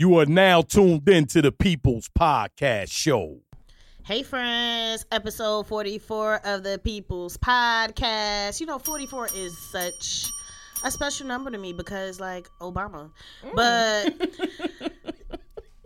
You are now tuned in to the People's Podcast Show. Hey, friends, episode 44 of the People's Podcast. You know, 44 is such a special number to me because, like, Obama. Mm. But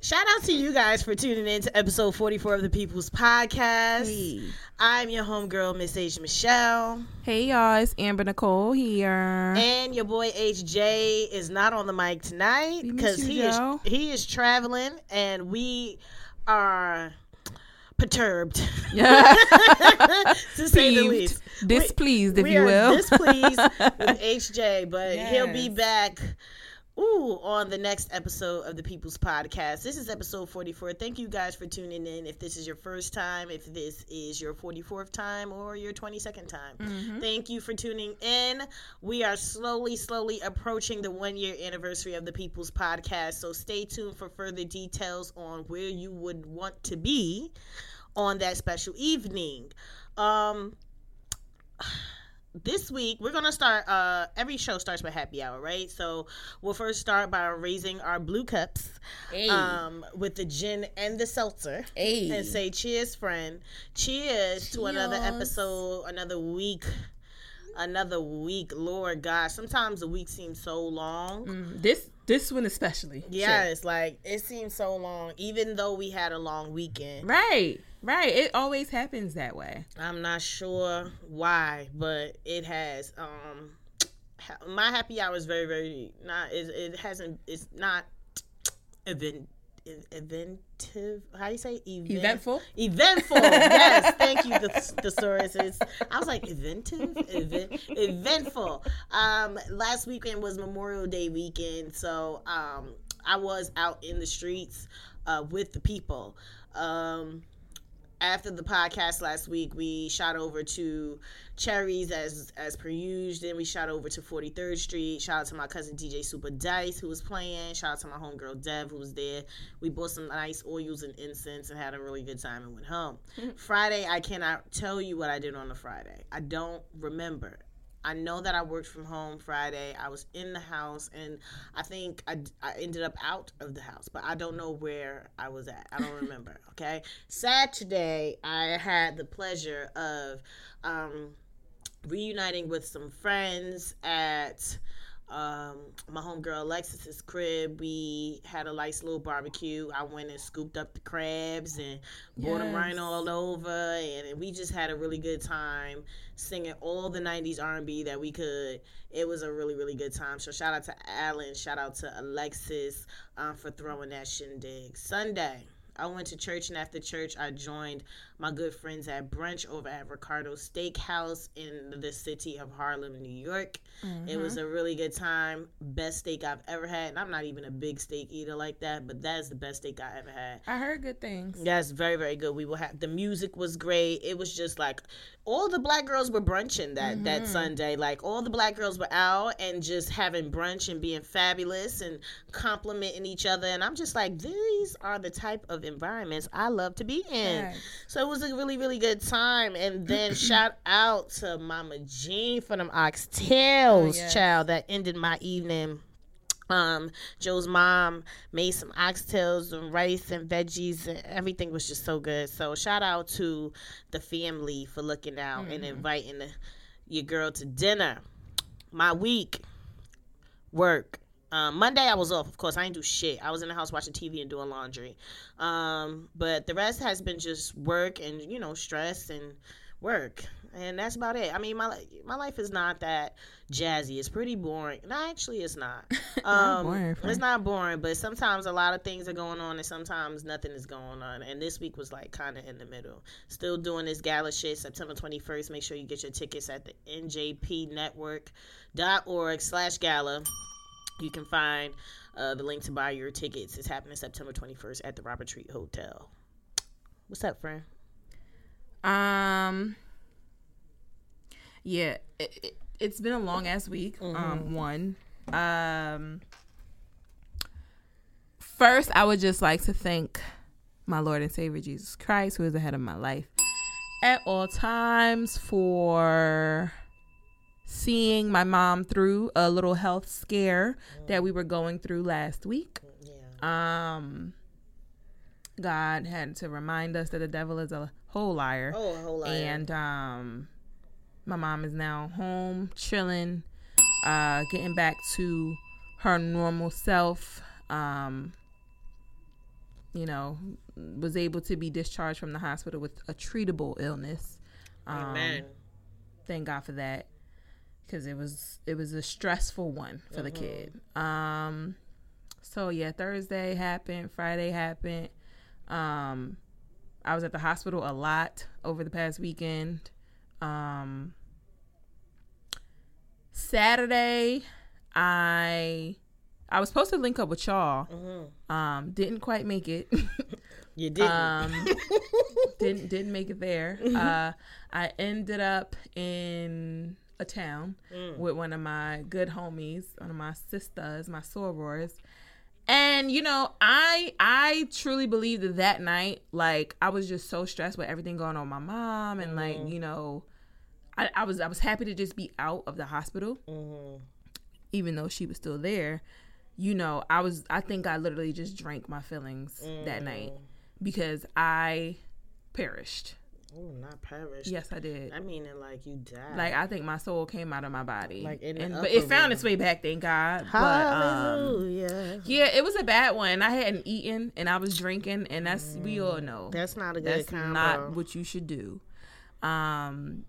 shout out to you guys for tuning in to episode 44 of the People's Podcast. I'm your homegirl, Miss Asia Michelle. Hey y'all, it's Amber Nicole here. And your boy HJ is not on the mic tonight because he is he is traveling and we are perturbed to say the least. displeased, if we you are will. displeased with HJ, but he'll be back. Ooh, on the next episode of the People's Podcast. This is episode 44. Thank you guys for tuning in. If this is your first time, if this is your 44th time, or your 22nd time, Mm-hmm. thank you for tuning in. We are slowly, slowly approaching the one year anniversary of the People's Podcast. So stay tuned for further details on where you would want to be on that special evening. Um, this week we're gonna start uh every show starts with happy hour right so we'll first start by raising our blue cups Hey. um with the gin and the seltzer Hey. and say cheers friend cheers, to another episode another week another week lord gosh sometimes the week seems so long Mm, this this one especially. yeah it's like it seems so long even though we had a long weekend Right. Right. It always happens that way. I'm not sure why, but it has. Um, my happy hour is very, very not. It, it hasn't. It's not event. Eventive, how do you say event? Eventful. Eventful, yes. Thank you, the thesauruses. I was like eventive, event, eventful. Um, last weekend was Memorial Day weekend, so um, I was out in the streets uh, with the people. Um, after the podcast last week, we shot over to Cherries as as per usual. Then we shot over to 43rd Street. Shout out to my cousin DJ Super Dice who was playing. Shout out to my homegirl Dev who was there. We bought some nice oils and incense and had a really good time and went home. Friday, I cannot tell you what I did on the Friday. I don't remember. I know that I worked from home Friday. I was in the house, and I think I, I ended up out of the house, but I don't know where I was at. I don't remember. Okay. Saturday, I had the pleasure of um, reuniting with some friends at um, my homegirl Alexis's crib. We had a nice little barbecue. I went and scooped up the crabs and brought them right all over, and we just had a really good time singing all the 90s R&B that we could. It was a really, really good time. So shout out to Alan, shout out to Alexis um, for throwing that shindig. Sunday, I went to church, and after church, I joined my good friends at brunch over at Ricardo Steakhouse in the city of Harlem, New York. It was mm-hmm. a really good time. Best steak I've ever had. And I'm not even a big steak eater like that, but that is the best steak I ever had. I heard good things. That's very, very good. We will have the music was great. It was just like all the black girls were brunching that that mm-hmm. Sunday. Like all the black girls were out and just having brunch and being fabulous and complimenting each other. And I'm just like, these are the type of environments I love to be in. So it was a really, really good time. And then shout out to Mama Jean for them oxtails, yes. child, that ended my evening. Um, Joe's mom made some oxtails and rice and veggies, and everything was just so good. So shout out to the family for looking out and inviting the, your girl to dinner. My week, work. Um, Monday I was off. Of course, I didn't do shit. I was in the house watching TV and doing laundry. Um, but the rest has been just work and you know stress and work, and that's about it. I mean, my my life is not that jazzy. It's pretty boring. No, actually, it's not. Not Um, boring, it's not boring, but sometimes a lot of things are going on, and sometimes nothing is going on. And this week was like kind of in the middle. Still doing this gala shit. September twenty first. Make sure you get your tickets at the njpnetwork.org slash gala. You can find uh, the link to buy your tickets. It's happening September 21st at the Robert Treat Hotel. What's up, friend? Um. Yeah, it, it, it's been a long ass week. Um, one. Um. First, I would just like to thank my Lord and Savior Jesus Christ, who is ahead of my life at all times, for seeing my mom through a little health scare that we were going through last week. Yeah. Um, God had to remind us that the devil is a whole liar. Oh, a whole lot. And um, my mom is now home, chilling, uh, getting back to her normal self. Um, you know, was able to be discharged from the hospital with a treatable illness. Um, Amen. Thank God for that, because it was it was a stressful one for the kid. Um, so yeah, Thursday happened, Friday happened. Um, I was at the hospital a lot over the past weekend. Um, Saturday, I I was supposed to link up with y'all. Um, didn't quite make it. You didn't. um, didn't didn't make it there. Uh, I ended up in a town mm. with one of my good homies, one of my sisters, my sorors. And you know, I I truly believe that that night, like I was just so stressed with everything going on with my mom, and like mm-hmm. you know, I, I was I was happy to just be out of the hospital, mm-hmm. even though she was still there. You know, I was I think I literally just drank my feelings that night mm. because I perished. Oh, not perished. Yes, I did. I mean it like you died. Like I think my soul came out of my body, Like in and, but it found its way back. Thank God. But um, yeah, it was a bad one. I hadn't eaten and I was drinking, and that's we all know That's not a good that's combo. not what you should do. Um,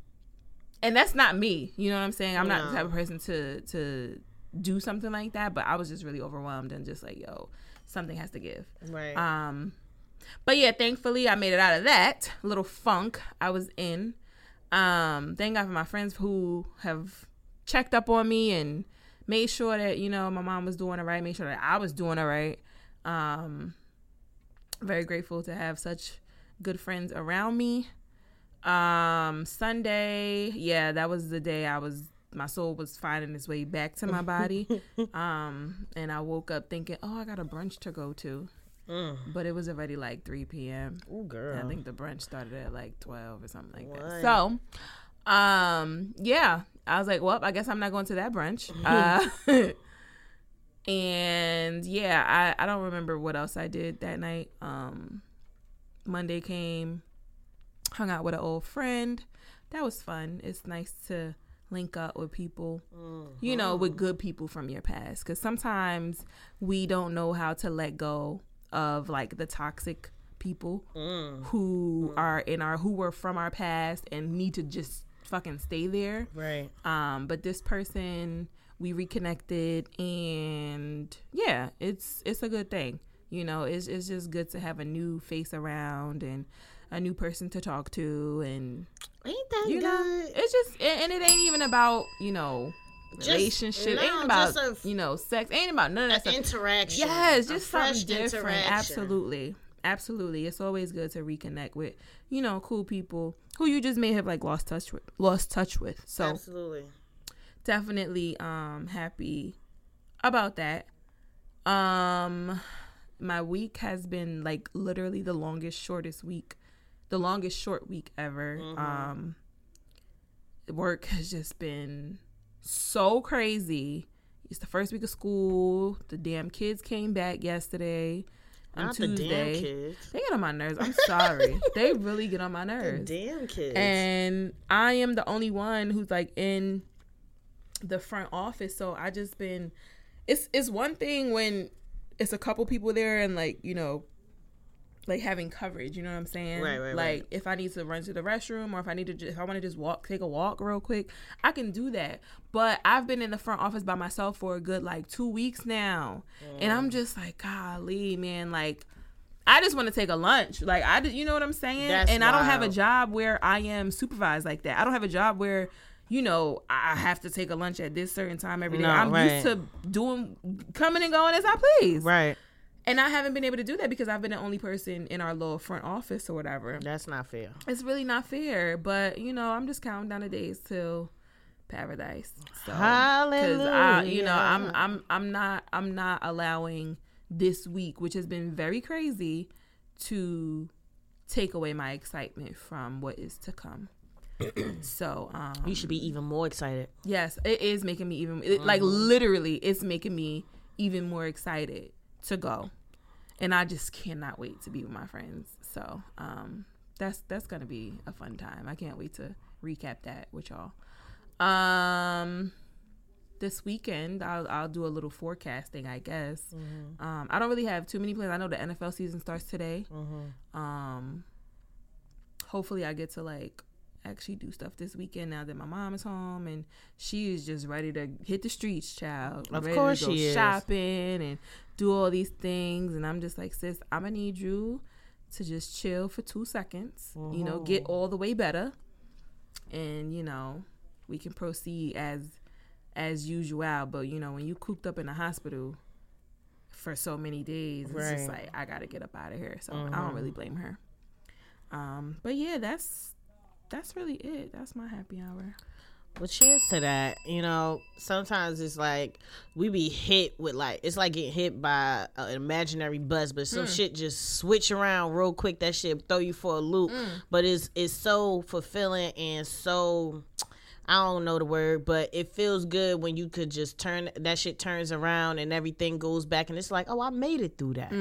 and that's not me. You know what I'm saying? I'm not the type of person to to do something like that. But I was just really overwhelmed and just like, yo, something has to give. right. Um, but yeah, thankfully I made it out of that little funk I was in. Um, thank God for my friends who have checked up on me and made sure that you know my mom was doing all right, made sure that I was doing all right. Um, very grateful to have such good friends around me. Um, Sunday, yeah, that was the day I was my soul was finding its way back to my body. um, and I woke up thinking, oh, I got a brunch to go to. But it was already like 3 p.m. And girl. I think the brunch started at like 12 or something like What? that. So, um, yeah, I was like, well, I guess I'm not going to that brunch. Uh, and yeah, I, I don't remember what else I did that night. Um, Monday came, hung out with an old friend. That was fun. It's nice to link up with people, you know, with good people from your past. Because sometimes we don't know how to let go of like the toxic people who are in our who were from our past and need to just fucking stay there. right. Um, but this person we reconnected and yeah, it's it's a good thing. You know, it's it's just good to have a new face around and a new person to talk to and Ain't that you good? know it's just and it ain't even about, you know, relationship. no, ain't about a- you know, sex. Ain't about none of that interaction. Yes, just something different. Absolutely. Absolutely. It's always good to reconnect with, you know, cool people who you just may have like lost touch with lost touch with. So Absolutely. definitely um happy about that. Um my week has been like literally the longest shortest week. The longest short week ever. Um work has just been so crazy. It's the first week of school. The damn kids came back yesterday on Not the damn Tuesday. kids. They get on my nerves. I'm sorry. they really get on my The nerves damn kids. and I am the only one who's like in the front office. So I just been it's it's one thing when it's a couple people there and like, you know, like having coverage, you know what I'm saying? Right, right, like right. if I need to run to the restroom or if I need to just, if I want to just walk take a walk real quick, I can do that. But I've been in the front office by myself for a good like 2 weeks now. And Mm. I'm just like, golly, man, like I just want to take a lunch. Like I, you know what I'm saying? That's and I don't have a job where I am supervised like that. I don't have a job where, you know, I have to take a lunch at this certain time every day. No, I'm right. used to doing coming and going as I please. right. And I haven't been able to do that because I've been the only person in our little front office or whatever. That's not fair. It's really not fair, but you know, I'm just counting down the days till paradise. So, I, you know, I'm I'm I'm not I'm not allowing this week, which has been very crazy, to take away my excitement from what is to come. so, um, You should be even more excited. yes, it is making me even it, like Mm-hmm. literally, it's making me even more excited to go. and I just cannot wait to be with my friends. So um, that's that's gonna be a fun time. I can't wait to recap that with y'all. Um, this weekend I'll I'll do a little forecasting, I guess. Mm-hmm. Um, I don't really have too many plans. I know the NFL season starts today. Mm-hmm. Um, hopefully I get to like actually do stuff this weekend now that my mom is home and she is just ready to hit the streets, child. Of ready course to go she is. shopping and do all these things. And I'm just like, sis, I'm gonna need you to just chill for two seconds. You know, get Mm-hmm. all the way better, and you know, we can proceed as as usual. But you know, when you cooped up in the hospital for so many days, it's just like I gotta get up out of here. So I don't really blame her. Um, but yeah, that's that's really it. That's my happy hour. Well, cheers to that. You know, sometimes it's like we be hit with like it's like getting hit by an imaginary bus, but some hmm. shit just switch around real quick. That shit throw you for a loop. Hmm. But it's it's so fulfilling and so I don't know the word, but it feels good when you could just turn that shit turns around and everything goes back and it's like, oh, I made it through that.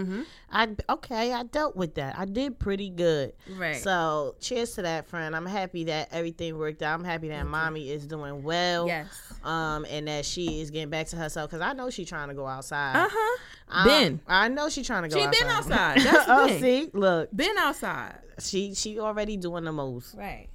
I okay, I dealt with that. I did pretty good. Right. So cheers to that, friend. I'm happy that everything worked out. I'm happy that mommy is doing well. Yes. Um, and that she is getting back to herself because I know she's trying to go outside. Uh huh. Been. I know she's trying to go outside. She outside. been outside. That's the oh, thing. see, look, Been outside. she she already doing the most. Right.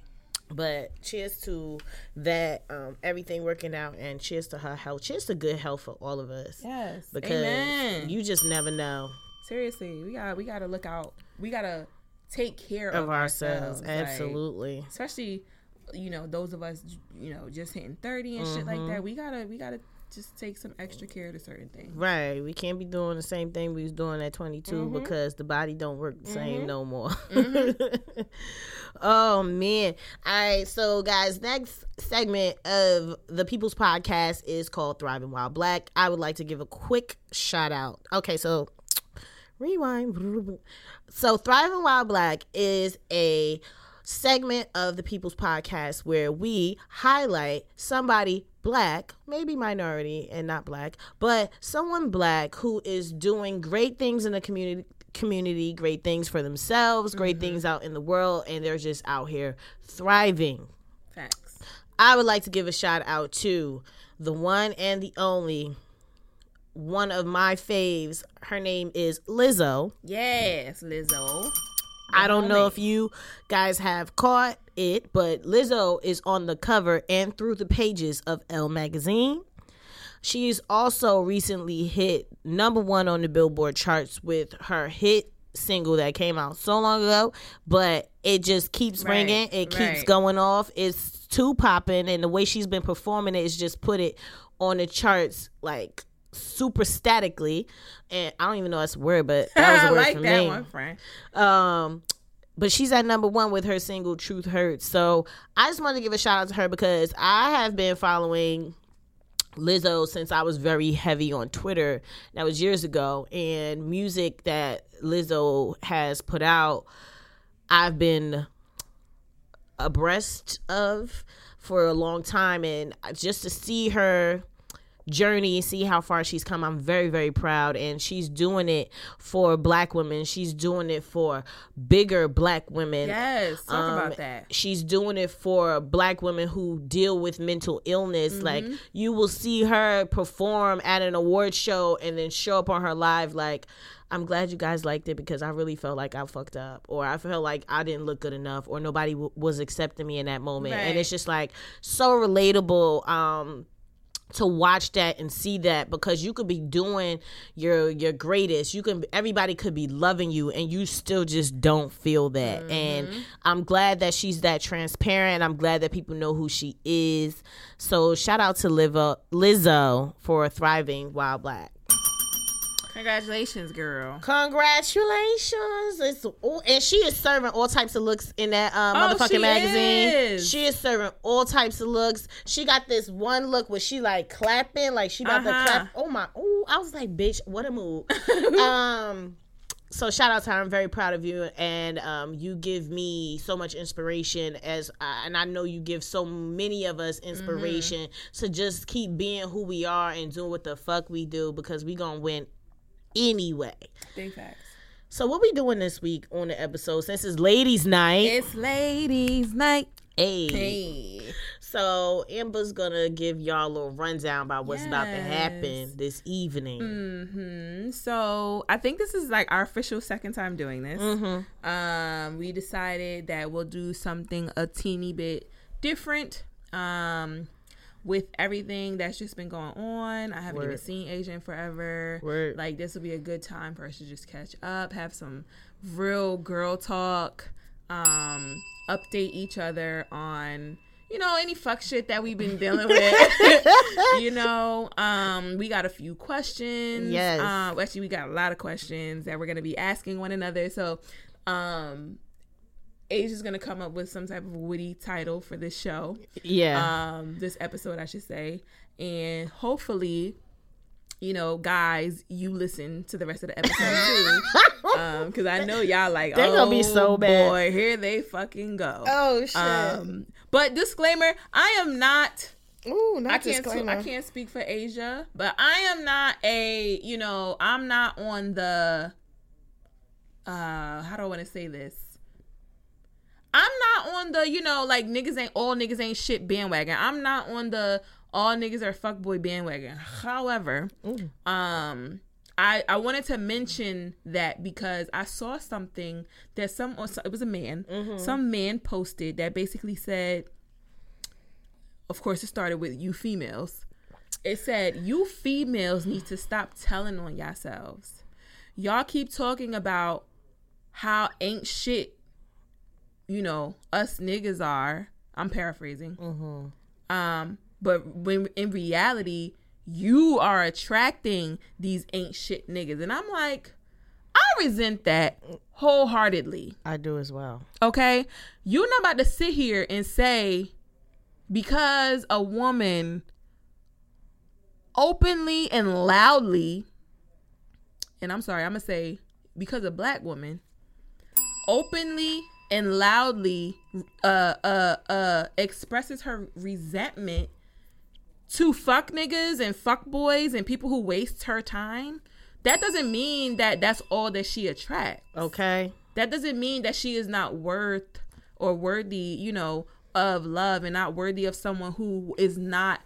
But cheers to that, um, everything working out, and cheers to her health. Cheers to good health for all of us. Yes. Because Amen. you just never know Seriously, we got we got to look out. We got to take care of, of ourselves. like, Absolutely. especially, you know, those of us, you know, just hitting thirty and shit like that. We gotta we gotta just take some extra care to certain things. Right. We can't be doing the same thing we was doing at 22 Mm-hmm. because the body don't work the same no more. oh man. All right, so guys, next segment of the People's Podcast is called Thriving While Black. I would like to give a quick shout out. Okay, so rewind. So Thriving While Black is a segment of the People's Podcast where we highlight somebody black, maybe minority and not black, but someone black who is doing great things in the community community, great things for themselves, great mm-hmm. things out in the world and they're just out here thriving. Facts. I would like to give a shout out to the one and the only one of my faves. Her name is Lizzo. Yes, Lizzo. I don't know if you guys have caught it, but Lizzo is on the cover and through the pages of Elle magazine. She's also recently hit number one on the Billboard charts with her hit single that came out so long ago, but it just keeps Right, ringing. It keeps right. going off. It's too popping, and the way she's been performing it is just put it on the charts like super statically. And I don't even know that's a word, but that was a word like for that me. one, friend. Um, but she's at number one with her single "Truth Hurts." So I just wanted to give a shout out to her because I have been following Lizzo since I was very heavy on Twitter. That was years ago, and music that Lizzo has put out, I've been abreast of for a long time, and just to see her journey. See how far she's come. I'm very very proud. And she's doing it for black women. She's doing it for bigger black women. Yes, talk Um, about that. she's doing it for black women who deal with mental illness. Mm-hmm. like you will see her perform at an award show and then show up on her live like i'm glad you guys liked it because i really felt like i fucked up or i felt like i didn't look good enough or nobody w- was accepting me in that moment. And it's just like so relatable um to watch that and see that because you could be doing your your greatest. You can everybody could be loving you and you still just don't feel that. Mm-hmm. And i'm glad that she's that transparent. I'm glad that people know who she is. So shout out to Livo, lizzo for thriving while black Congratulations, girl. Congratulations! It's and she is serving all types of looks in that um, Oh, motherfucking she magazine. is. She is serving all types of looks. She got this one look where she like clapping, like she about Uh-huh. to clap. Oh my! Oh, I was like, bitch, what a move. um. So shout out to her. I'm very proud of you, and um, you give me so much inspiration as, uh, and I know you give so many of us inspiration to just keep being who we are and doing what the fuck we do because we gonna win anyway. Big facts. So what we doing this week on the episode since it's ladies night? It's ladies' night. hey. Hey. So Amber's gonna give y'all a little rundown about what's about to happen this evening. hmm So I think this is like our official second time doing this. Mm-hmm. Um, we decided that we'll do something a teeny bit different. Um, with everything that's just been going on, I haven't even seen Asia in forever. Word. Like this will be a good time for us to just catch up, have some real girl talk, um, update each other on you know any fuck shit that we've been dealing with. you know, um, we got a few questions. Yes. Um, actually, we got a lot of questions that we're gonna be asking one another. So, um, Asia's gonna come up with some type of witty title for this show Yeah. um this episode i should say and hopefully you know guys you listen to the rest of the episode too um because i know y'all like they're gonna be "Oh, so bad." boy here they fucking go oh shit. um but disclaimer i am not Ooh, not I can't disclaimer. I can't speak for Asia, but I am not a you know I'm not on the uh how do I want to say this? I'm not on the you know like niggas ain't all niggas ain't shit bandwagon. I'm not on the all niggas are fuckboy bandwagon. However, um I, I wanted to mention that because I saw something that some it was a man. Some man posted that basically said of course it started with you females. It said you females need to stop telling on yourselves. Y'all keep talking about how ain't shit you know us niggas are i'm paraphrasing um but when in reality you are attracting these ain't shit niggas and i'm like i resent that wholeheartedly I do as well. Okay? You're not about to sit here and say because a woman openly and loudly, and I'm sorry, I'm going to say because a black woman openly and loudly uh uh uh expresses her resentment to fuck niggas and fuck boys and people who waste her time that doesn't mean that that's all that she attracts Okay. that doesn't mean that she is not worth or worthy, you know, of love and not worthy of someone who is not,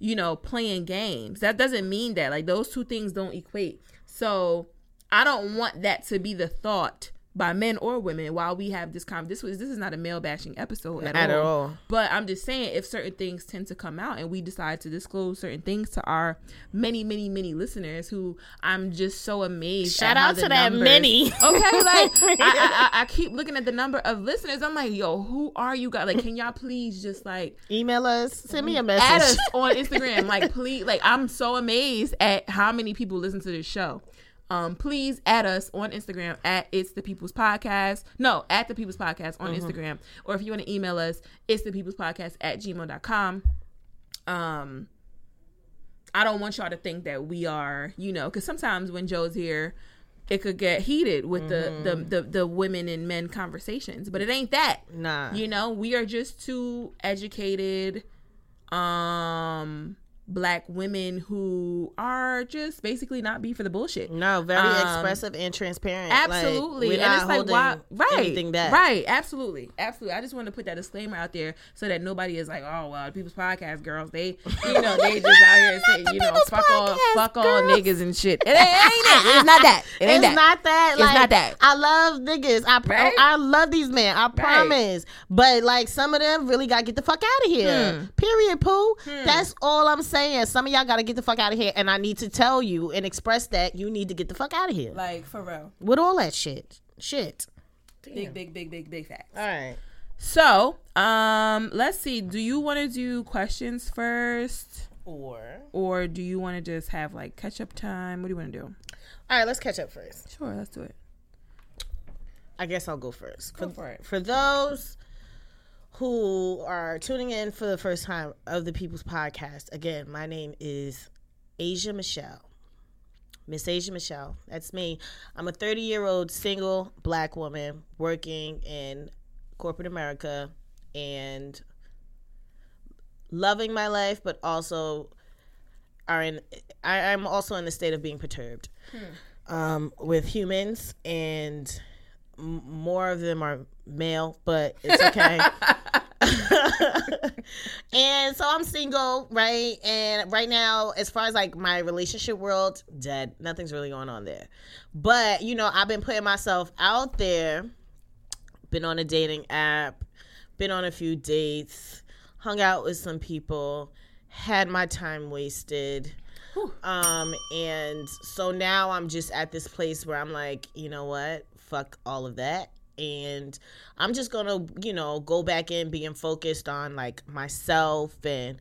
you know, playing games. That doesn't mean that. Like those two things don't equate. So I don't want that to be the thought by men or women while we have this con this was this is not a male bashing episode at, At all. all. But I'm just saying if certain things tend to come out and we decide to disclose certain things to our many, many, many listeners who I'm just so amazed. Shout out to that numbers- many. Okay, like I, I, I I keep looking at the number of listeners. I'm like, yo, who are you guys? Like, can y'all please just like Email us. Send me a message, add us on Instagram? Like, please, like I'm so amazed at how many people listen to this show. Um, please add us on Instagram at It's the People's Podcast. No, at the People's Podcast on Instagram. Or if you want to email us, it's the People's Podcast at gmail.com. Um, I don't want y'all to think that we are, you know, because sometimes when Joe's here, it could get heated with the, the the the women and men conversations, but it ain't that. Nah. You know, we are just two educated, um, black women who are just basically not be for the bullshit. no, very Um, expressive and transparent. Absolutely, we're and it's like why? Right, anything back. right, absolutely, absolutely. I just want to put that disclaimer out there so that nobody is like, oh well, people's podcast girls, they, you know, they just out here saying, you know, fuck all, fuck all niggas and shit. It ain't, it ain't. It's not that. It ain't it's that. not that. It's not that. I love niggas. I pro- Right? I love these men. I promise. But like some of them really gotta get the fuck out of here. Hmm. Period. Pooh. That's all I'm saying. Saying some of y'all gotta get the fuck out of here, and I need to tell you and express that you need to get the fuck out of here Like for real, with all that shit. Shit. big, big, big, big, big facts. All right. So, um, let's see. Do you want to do questions first, Or or do you want to just have like catch up time? What do you want to do? all right. Let's catch up first. Sure, let's do it. I guess I'll go first. Go for it. For those who are tuning in for the first time of the People's Podcast, again, my name is Asia Michelle. Miss Asia Michelle. That's me. I'm a 30 year old single black woman working in corporate America and loving my life, but also are in. I, I'm also in the state of being perturbed. um, with humans, and m- more of them are male, but it's okay. and so I'm single, right? And right now, as far as like my relationship world, dead. Nothing's really going on there. But, you know, I've been putting myself out there, been on a dating app, been on a few dates, hung out with some people, had my time wasted. Um, and so now I'm just at this place where I'm like, you know what? Fuck all of that. And I'm just gonna, you know, go back in being focused on like myself and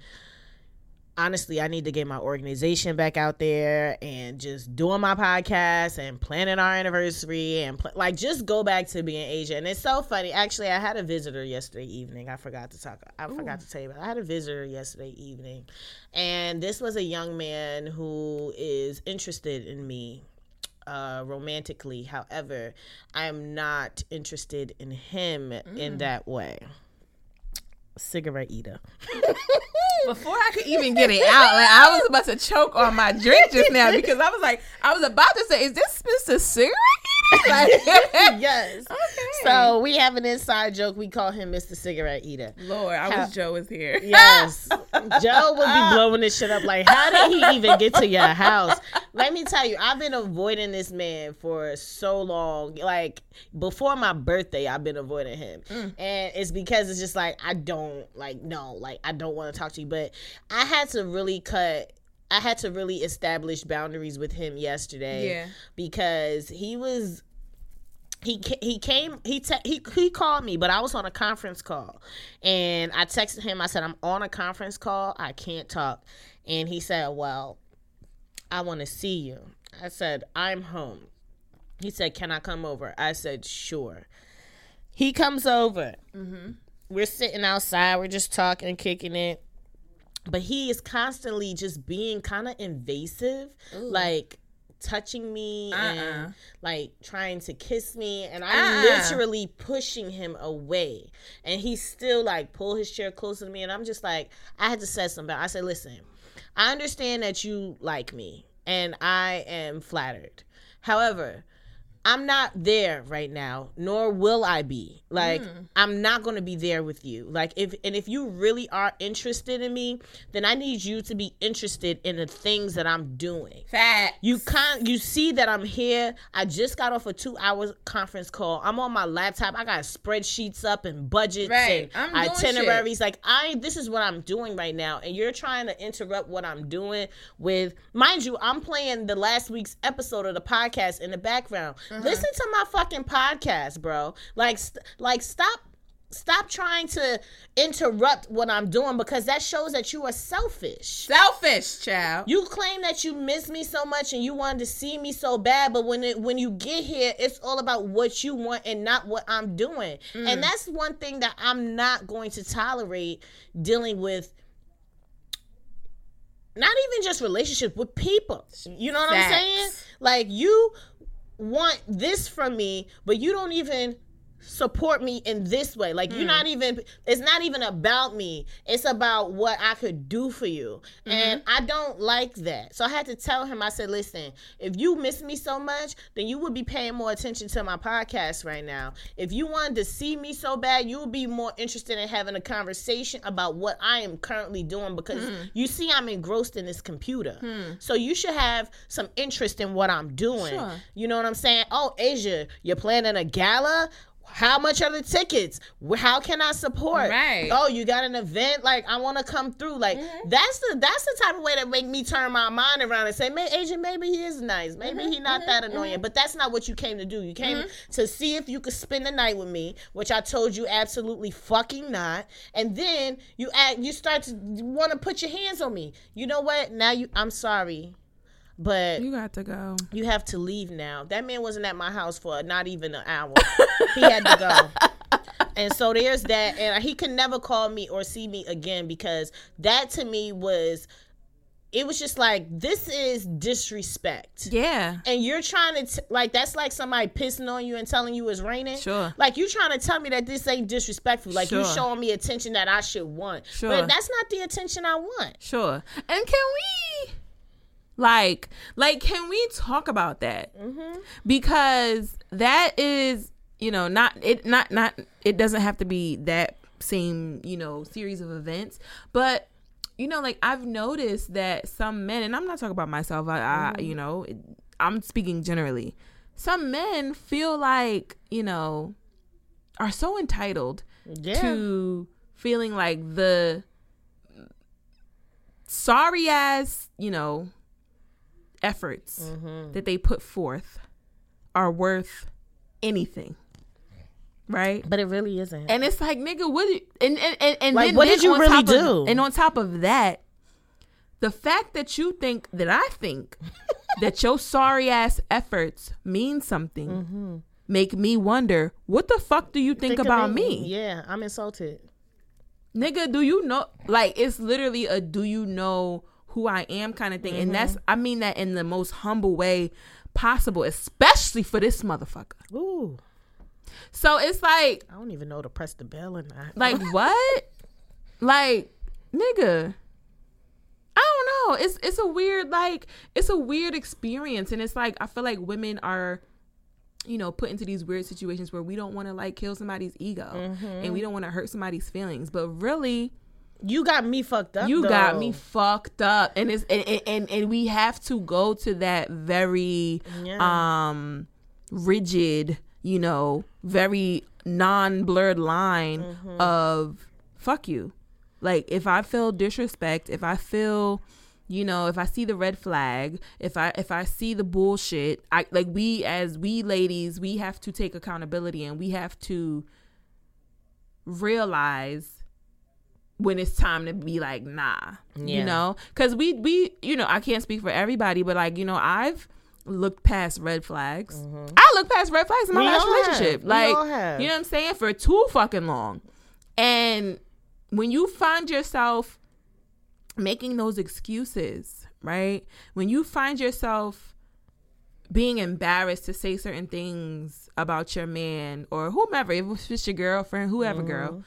honestly, I need to get my organization back out there and just doing my podcast and planning our anniversary and pl- like just go back to being Asia. And it's so funny. Actually, I had a visitor yesterday evening. I forgot to talk. I forgot to tell you, but I had a visitor yesterday evening, and this was a young man who is interested in me. Uh, romantically, however, I am not interested in him in that way. Cigarette eater. Before I could even get it out, like I was about to choke on my drink just now because I was like, I was about to say, "Is this Mr. Cigarette Eater?" Like, yes. Okay. So we have an inside joke. We call him Mr. Cigarette Eater. Lord, I How- wish Joe was here. Yes. Joe would be blowing this shit up. Like, how did he even get to your house? Let me tell you, I've been avoiding this man for so long. Like, before my birthday, I've been avoiding him. Mm. And it's because it's just like, I don't, like, no, like, I don't want to talk to you. But I had to really cut. I had to really establish boundaries with him yesterday Yeah. because he was he he came he te- he he called me but I was on a conference call. And I texted him. I said I'm on a conference call. I can't talk. And he said well I want to see you. I said I'm home. He said can I come over? I said sure. He comes over. Mm-hmm. We're sitting outside. We're just talking kicking it but he is constantly just being kind of invasive like touching me Uh-uh. and like trying to kiss me and i'm Uh-uh. literally pushing him away and he still like pull his chair closer to me and i'm just like i had to say something i said listen i understand that you like me and i am flattered however I'm not there right now, nor will I be. Like hmm. I'm not going to be there with you. Like if and if you really are interested in me, then I need you to be interested in the things that I'm doing. Fat. You can't you see that I'm here. I just got off a 2-hour conference call. I'm on my laptop. I got spreadsheets up and budgets Right. and I'm doing itineraries. Like I this is what I'm doing right now and you're trying to interrupt what I'm doing with mind you, I'm playing the last week's episode of the podcast in the background. Uh-huh. Listen to my fucking podcast, bro. Like st- like stop stop trying to interrupt what I'm doing because that shows that you are selfish. Selfish, child. You claim that you miss me so much and you wanted to see me so bad, but when it, when you get here, it's all about what you want and not what I'm doing. And that's one thing that I'm not going to tolerate dealing with. Not even just relationships with people. You know what I'm saying? Like you want this from me, but you don't even support me in this way. Like you're hmm. not even it's not even about me. It's about what I could do for you. Mm-hmm. And I don't like that. So I had to tell him I said, "Listen, if you miss me so much, then you would be paying more attention to my podcast right now. If you wanted to see me so bad, you would be more interested in having a conversation about what I am currently doing because hmm. you see I'm engrossed in this computer. Hmm. So you should have some interest in what I'm doing. Sure. You know what I'm saying? Oh, Asia, you're planning a gala? How much are the tickets? How can I support? Right. Oh, you got an event? Like I want to come through. Like mm-hmm. that's the that's the type of way that make me turn my mind around and say, "Man, Asia, maybe he is nice. Maybe mm-hmm. he not mm-hmm. that annoying." But that's not what you came to do. You came to see if you could spend the night with me, which I told you absolutely fucking not. And then you act, you start to want to put your hands on me. You know what? Now you, I'm sorry, but You got to go. you have to leave now. That man wasn't at my house for not even an hour. he had to go. And so there's that. And he can never call me or see me again because that to me was, it was just like, this is disrespect. Yeah. And you're trying to, t- like, that's like somebody pissing on you and telling you it's raining. Sure. Like, you're trying to tell me that this ain't disrespectful. Like, you Sure. showing me attention that I should want. Sure. But that's not the attention I want. Sure. And can we Like, like, can we talk about that? Mm-hmm. Because that is, you know, not it, not not. It doesn't have to be that same, you know, series of events, but you know, like I've noticed that some men, and I'm not talking about myself. I, I you know, I'm speaking generally. Some men feel like, you know, are so entitled Yeah. to feeling like the sorry ass, you know, efforts Mm-hmm. that they put forth are worth anything. Right? But it really isn't. And it's like, nigga, what did, and and and, and Like, then, what did you really top of- do? and on top of that, the fact that you think that I think that your sorry ass efforts mean something make me wonder, what the fuck do you think, Mm-hmm. Think about me? Yeah, I'm insulted. nigga do you know like it's literally a do you know who i am kind of thing. And that's Mm-hmm. i mean that in the most humble way possible especially for this motherfucker. Ooh, so it's like I don't even know to press the bell or not. like what? Like nigga i don't know. It's it's a weird like it's a weird experience. And it's like i feel like women are you know put into these weird situations where we don't want to like kill somebody's ego. Mm-hmm. and we don't want to hurt somebody's feelings. But really you got me fucked up. you got me fucked up and it's and, and- and and we have to go to that very Yeah. um rigid you know very non-blurred line Mm-hmm. of fuck you like if i feel disrespect if i feel you know if i see the red flag if i if i see the bullshit i like we as we ladies we have to take accountability and we have to realize when it's time to be like nah you know? Because we we you know i can't speak for everybody but like you know i've looked past red flags. I looked past red flags in my Mm-hmm. We last have. relationship. We like have. you know what i'm saying? For too fucking long. And when you find yourself making those excuses right? When you find yourself being embarrassed to say certain things about your man or whomever if it's your girlfriend whoever girl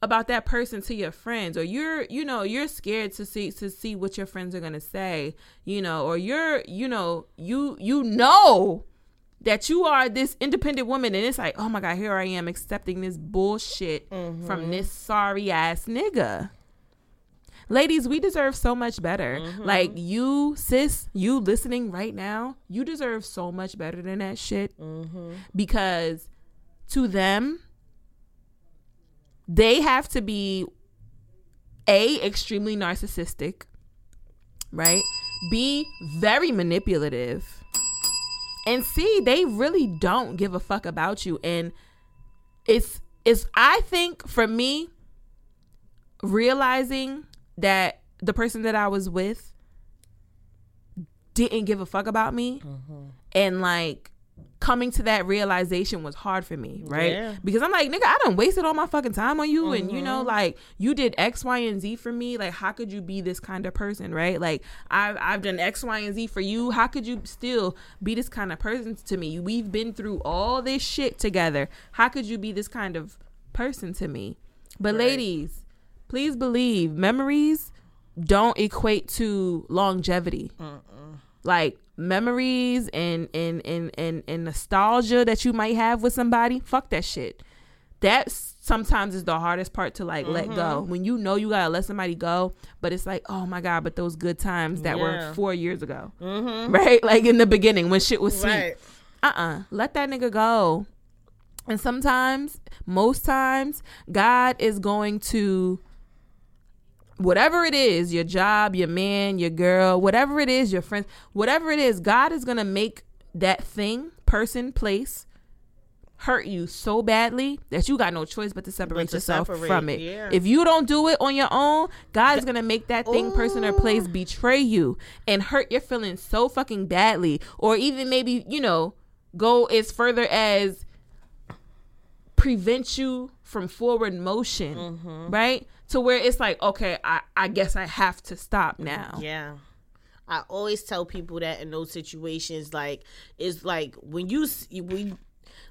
about that person to your friends or you're you know you're scared to see to see what your friends are going to say you know or you're you know you you know that you are this independent woman and it's like oh my god here i am accepting this bullshit from mm-hmm. this sorry ass nigga. Ladies we deserve so much better. Mm-hmm. Like you sis you listening right now you deserve so much better than that shit. Mm-hmm. Because to them they have to be a extremely narcissistic right? B very manipulative. And c they really don't give a fuck about you. And it's it's i think for me realizing that the person that i was with didn't give a fuck about me mm-hmm. and like coming to that realization was hard for me right? Yeah. because i'm like nigga i done wasted all my fucking time on you and you Mm-hmm. know like you did x y and z for me. Like how could you be this kind of person right? Like i've, I've done x y and z for you. How could you still be this kind of person to me? We've been through all this shit together. How could you be this kind of person to me? But ladies please believe memories don't equate to longevity. Like memories and and, and and and nostalgia that you might have with somebody fuck that shit. That sometimes is the hardest part to like let go. Mm-hmm. when you know you gotta let somebody go but it's like oh my god but those good times that were four years ago. Right? Like in the beginning when shit was sweet. Right. uh-uh. Let that nigga go. And sometimes most times god is going to whatever it is your job your man your girl whatever it is your friends whatever it is god is gonna make that thing person place hurt you so badly that you got no choice but to separate to yourself separate, from it yeah. if you don't do it on your own god is gonna make that thing person or place betray you and hurt your feelings so fucking badly or even maybe you know go as further as prevent you from forward motion Mm-hmm. right to where it's like okay I, I guess i have to stop now Yeah. I always tell people that in those situations, like, it's like when you, we,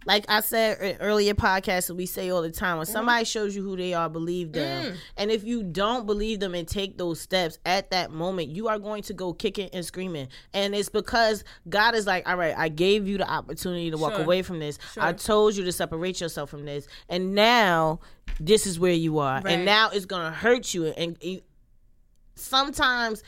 like I said in earlier podcasts, we say all the time, when Mm-hmm. somebody shows you who they are, believe them. Mm. And if you don't believe them and take those steps at that moment, you are going to go kicking and screaming. And it's because God is like, all right, I gave you the opportunity to walk Sure. away from this. I told you to separate yourself from this, and now this is where you are, Right. and now it's gonna hurt you. And, and sometimes.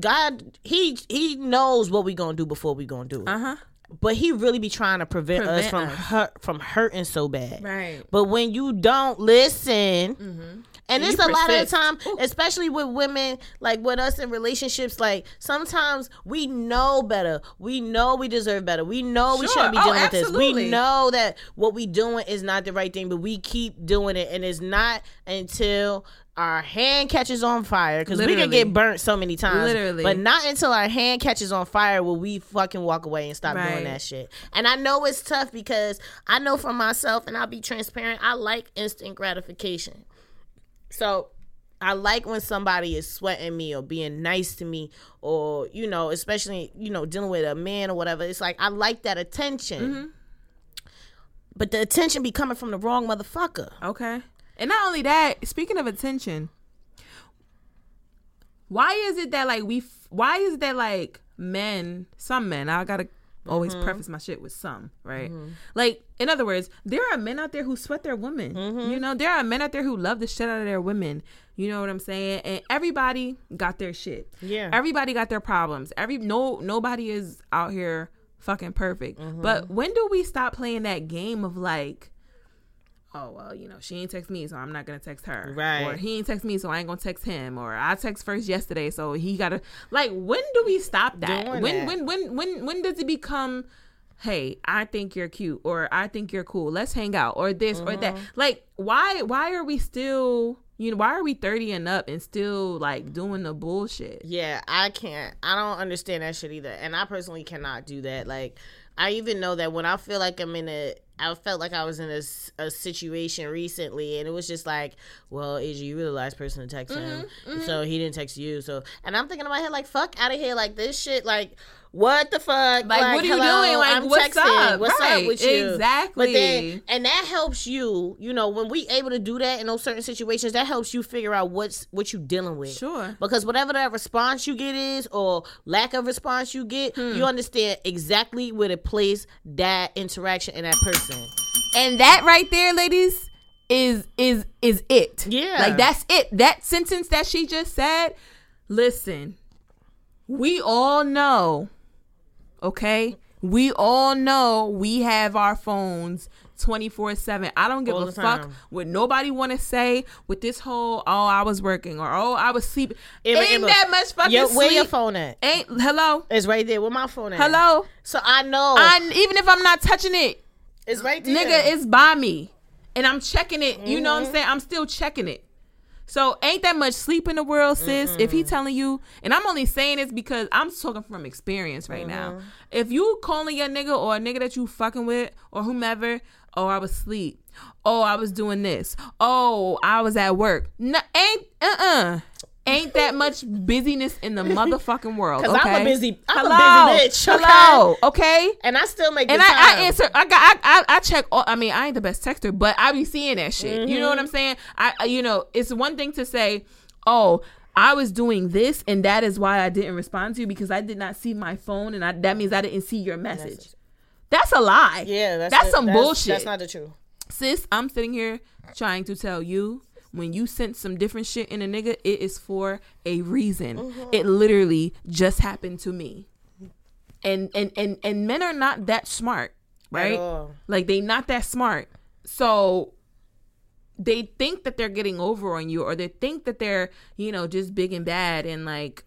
God, he he knows what we gonna do before we gonna do it Uh huh. But he really be trying to prevent, us from us. hurt from hurting so bad. Right. But when you don't listen, mm-hmm. and And it's a lot of the persist. time, especially with women, like with us in relationships, like sometimes we know better. We know we deserve better. We know we Sure. shouldn't be Oh, dealing with this. We know that what we doing is not the right thing, but we keep doing it, and it's not until our hand catches on fire because we can get burnt so many times. Literally. but not until our hand catches on fire will we fucking walk away and stop doing that shit. And I know it's tough because I know for myself, and I'll be transparent. I like instant gratification. So I like when somebody is sweating me or being nice to me or, you know, especially, you know, dealing with a man or whatever. It's like I like that attention. Mm-hmm. But the attention be coming from the wrong motherfucker. Okay. And not only that, speaking of attention, why is it that like we? f- Why is it that like men, some men? I gotta always mm-hmm. preface my shit with some, right? Mm-hmm. Like in other words, there are men out there who sweat their women. Mm-hmm. You know, there are men out there who love the shit out of their women. You know what I'm saying? And everybody got their shit. Yeah. Everybody got their problems. Every no nobody is out here fucking perfect. But when do we stop playing that game of like oh well, you know, she ain't text me, so I'm not gonna text her. Right. Or he ain't text me, so I ain't gonna text him. Or I text first yesterday, so he gotta like when do we stop that? Doing when that. when when when when does it become Hey, I think you're cute, or I think you're cool. Let's hang out, or this, or that. Mm-hmm. Like, why? Why are we still, you know, why are we thirty and up and still like doing the bullshit? Yeah, I can't. I don't understand that shit either. And I personally cannot do that. Like, I even know that when I feel like I'm in a, I felt like I was in a situation recently, and it was just like, well, AJ, you were the last person to text him, so he didn't text you. So, and I'm thinking in my head, like, fuck out of here, like this shit, like. What the fuck? Like, what are you hello, doing? Like, I'm what's texting. up? What's Right, up with you? exactly. But then, and that helps you. You know, when we able to do that in those certain situations, that helps you figure out what's what you dealing with. Sure. Because whatever that response you get is, or lack of response you get, Hmm. you understand exactly where to place that interaction and that person. And that right there, ladies, is is is it. Yeah. Like that's it. That sentence that she just said, listen. We all know, okay? We all know we have our phones 24/7. I don't give All a fuck what nobody want to say with this whole oh I was working or oh I was sleeping. Ain't that much fucking Yo, where sleep. your phone at? Ain't hello? It's right there. Where my phone at? Hello? So I know I even if I'm not touching it, it's right there. nigga, it's by me, and I'm checking it. You know Mm-hmm. what I'm saying? I'm still checking it. So ain't that much sleep in the world, sis? If he telling you, and I'm only saying this because I'm talking from experience right now. Mm-hmm. If you calling your nigga or a nigga that you fucking with or whomever, oh I was asleep, oh I was doing this, oh I was at work. No, ain't uh uh Ain't that much busyness in the motherfucking world? 'Cause I'm a okay? busy- I'm a Hello? busy bitch, okay? Hello, okay? and I still make And I, time. I answer. I got. I, I, I check. All, I mean, I ain't the best texter, but I be seeing that shit. You know what mm-hmm. I'm saying? I, I- you know, it's one thing to say, "Oh, I was doing this, and that is why I didn't respond to you because I did not see my phone, and I, that means I didn't see your message." That's a lie. Yeah, that's that's the- some bullshit. That's not the truth. Sis, I'm sitting here trying to tell you when you sense some different shit in a nigga, it is for a reason. Mm-hmm. It literally just happened to me. And and and and men are not that smart, right? Like they not that smart. So they think that they're getting over on you or they think that they're, you know, just big and bad and like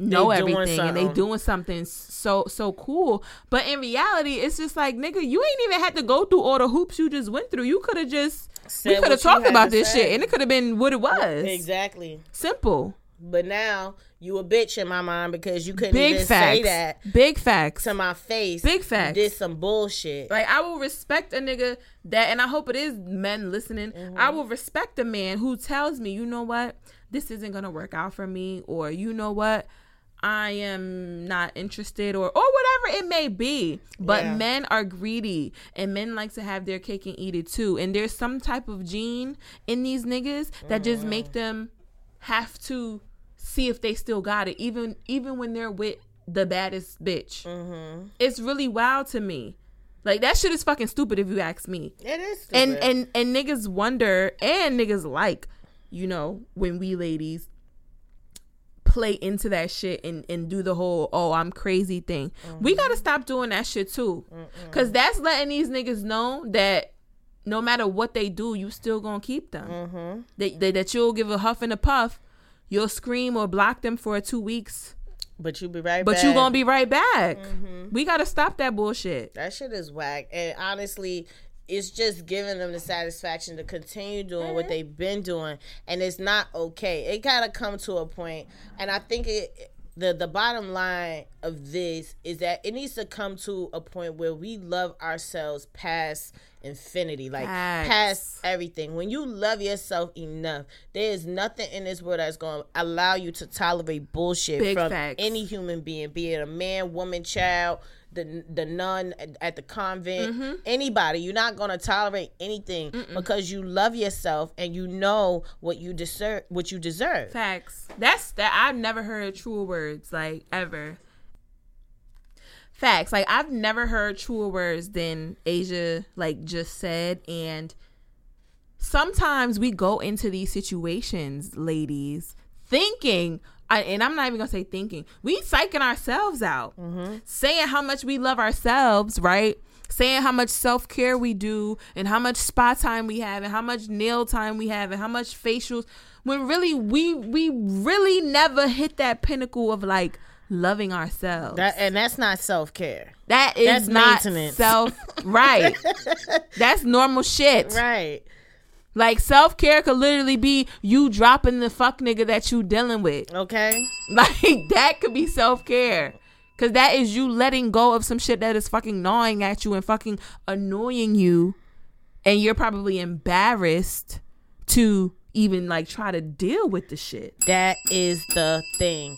know everything and they doing something so so cool. But in reality, it's just like nigga, you ain't even had to go through all the hoops you just went through. You could have just we could have talked about this say. shit and it could have been what it was. Exactly. Simple. But now you a bitch in my mind because you couldn't Big even facts. say that Big facts. to my face. Big You facts. did some bullshit. Like I will respect a nigga that, and I hope it is men listening. Mm-hmm. I will respect a man who tells me, you know what, this isn't gonna work out for me, or you know what, I am not interested or or whatever it may be. But Yeah. men are greedy and men like to have their cake and eat it too. And there's some type of gene in these niggas that just make mm. them have to see if they still got it even even when they're with the baddest bitch. Mm-hmm. It's really wild to me. Like that shit is fucking stupid if you ask me It is. and and and niggas wonder and niggas like you know when we ladies play into that shit and and do the whole oh i'm crazy thing. We gotta mm-hmm. stop doing that shit too. Because that's letting these niggas know that no matter what they do you still gonna keep them. Mm-hmm. That, that, that you'll give a huff and a puff. You'll scream or block them for two weeks. But you be right back. but back. you gonna be right back. Mm-hmm. We gotta stop that bullshit. That shit is whack. And honestly, it's just giving them the satisfaction to continue doing what mm-hmm. they've been doing. And it's not okay. It gotta come to a. And I think it the the bottom line of this is that it needs to come to a point where we love ourselves past infinity like Facts. past everything when you love yourself enough there is nothing in this world that's going to allow you to tolerate bullshit Big from facts. any human being be it a man woman child the the nun at, at the convent Mm-hmm. anybody you're not going to tolerate anything because you love yourself and you know what you deserve what you deserve Facts. That's that I've never heard truer words like ever. Facts. Like I've never heard truer words than Asia like just said and sometimes we go into these situations, ladies, thinking I, and I'm not even gonna say thinking. We psyching ourselves out, mm-hmm. saying how much we love ourselves, right? Saying how much self care we do, and how much spa time we have, and how much nail time we have, and how much facials. When really we we really never hit that pinnacle of like loving ourselves. that and that's not self-care that is that's not self right. That's normal shit. right Like self care could literally be you dropping the fuck nigga that you dealing with. okay Like that could be self care. Cause that is you letting go of some shit that is fucking gnawing at you and fucking annoying you. And you're probably embarrassed to even like try to deal with the shit. That is the thing.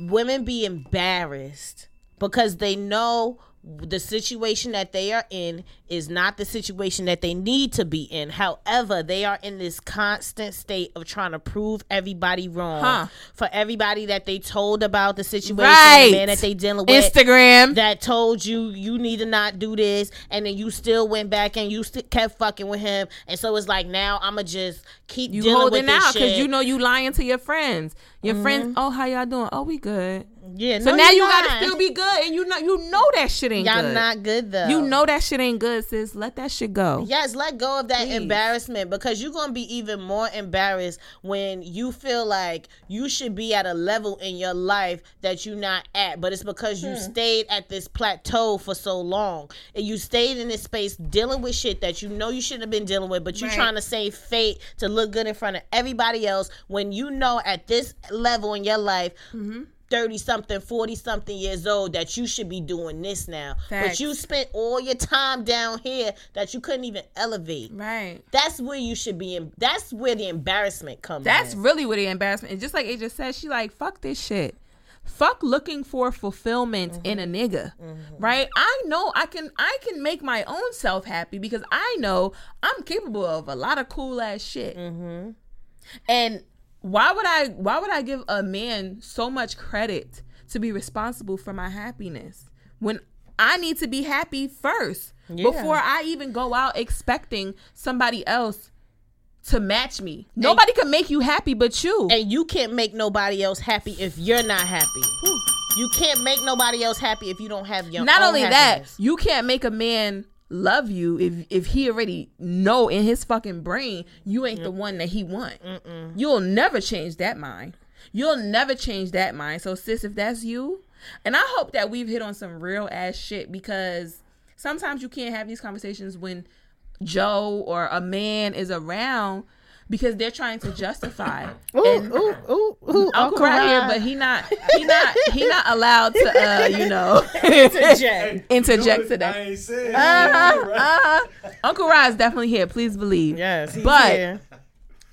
Women be embarrassed because they know the situation that they are in is not the situation that they need to be in. However, they are in this constant state of trying to prove everybody wrong Huh. for everybody that they told about the situation, Right. the man that they dealing with Instagram. that told you you need to not do this and then you still went back and you still kept fucking with him and so it's like now i'ma just keep you dealing holding with this out because you know you lying to your friends. Your friends, mm-hmm. oh how y'all doing? Oh we good. Yeah So no, now you gotta still be good, and you know you know that shit ain't good. y'all good. not good though You know that shit ain't good, sis. Let that shit go. Yes, let go of that Please. embarrassment because you're gonna be even more embarrassed when you feel like you should be at a level in your life that you're not at, but it's because you stayed at this plateau for so long and you stayed in this space dealing with shit that you know you shouldn't have been dealing with, but you're Right. trying to save fate to look good in front of everybody else when you know at this level in your life. Mm-hmm. 30 something, 40 something years old that you should be doing this now. But you spent all your time down here that you couldn't even elevate. Right. That's where you should be. In, that's where the embarrassment comes. That's in. really where the embarrassment. And just like it just said, she like fuck this shit. Fuck looking for fulfillment in a mm-hmm. nigga. Mm-hmm. Right? I know I can I can make my own self happy because I know I'm capable of a lot of cool ass shit. Mm-hmm. And why would I why would I give a man so much credit to be responsible for my happiness when I need to be happy first Yeah. before I even go out expecting somebody else to match me. Nobody can make you happy but you. and you can't make nobody else happy if you're not happy. You can't make nobody else happy if you don't have your. Not only that, you can't make a man love you if if he already know in his fucking brain you ain't the one that he want. You'll never change that mind. You'll never change that mind. So sis, if that's you, and I hope that we've hit on some real ass shit because sometimes you can't have these conversations when Joe or a man is around because they're trying to justify. Ooh, and ooh, ooh, ooh, Uncle right here, Rod. but he not he not he not allowed to uh you know Interject. interject to I that. ain't saying Uh-huh, uh-huh. Uncle Rod is definitely here. Please believe. Yes, he's But- here.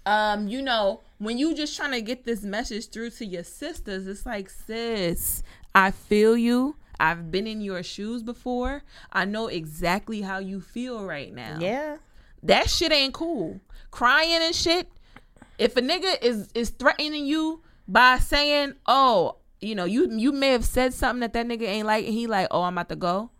Um, you know, when you just trying to get this message through to your sisters, it's like, sis, I feel you. I've been in your shoes before. I know exactly how you feel right now. Yeah. That shit ain't cool. Crying and shit. If a nigga is is threatening you by saying, "Oh, you know, you you may have said something that that nigga ain't like," and he like, "Oh, I'm about to go,"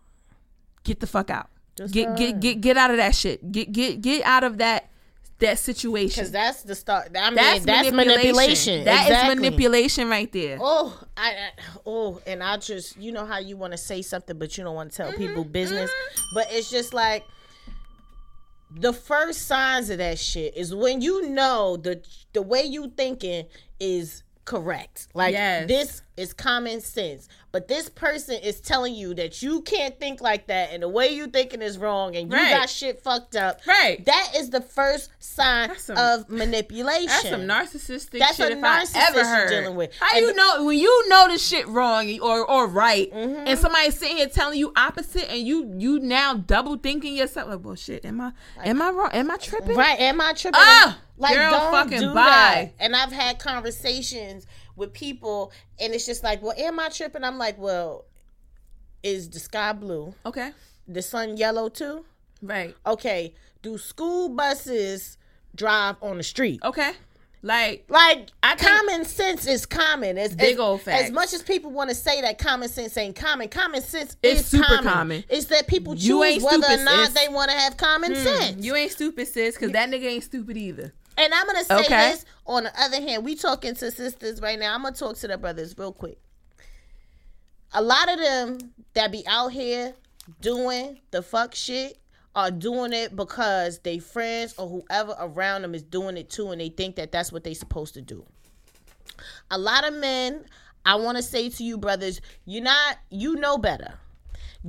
get the fuck out. Just get get get get out of that shit. Get get get out of that that situation. Because that's the start. I mean, That's, that's, manipulation. manipulation. That is Exactly. manipulation right there. Oh, I, I oh, and I just you know how you want to say something, but you don't want to tell people mm-hmm, business. Mm-hmm. But it's just like the first signs of that shit is when you know the the way you thinking is correct. Like Yes. this is common sense. But this person is telling you that you can't think like that and the way you thinking is wrong and you Right. got shit fucked up. Right. That is the first sign some- of manipulation. That's some narcissistic That's shit a if I narcissist ever you're heard. dealing with. How And- you know when you know the shit wrong or or right, Mm-hmm. and somebody's sitting here telling you opposite, and you you now double thinking yourself like, well, shit, am I am I wrong? Am I tripping? Right? Am I tripping? Ah, like, girl, don't fucking do bye. that. And I've had conversations with people, and it's just like, well, am I tripping? I'm like, well, is the sky blue? Okay, The sun yellow too? right. Okay. Do school buses drive on the street? Okay, like Like I common sense is common. As, Big as, old facts. As much as people want to say that common sense ain't common, common sense It's is super common. common. It's that people choose whether stupid, or not sis. they want to have common hmm. sense. you ain't stupid, sis, because that nigga ain't stupid either. And I'm gonna say Okay. this. On the other hand, we talking to sisters right now. I'm gonna talk to the brothers real quick. A lot of them that be out here doing the fuck shit are doing it because they friends or whoever around them is doing it too, and they think that that's what they supposed to do. A lot of men, I want to say to you, brothers, you're not, you know better.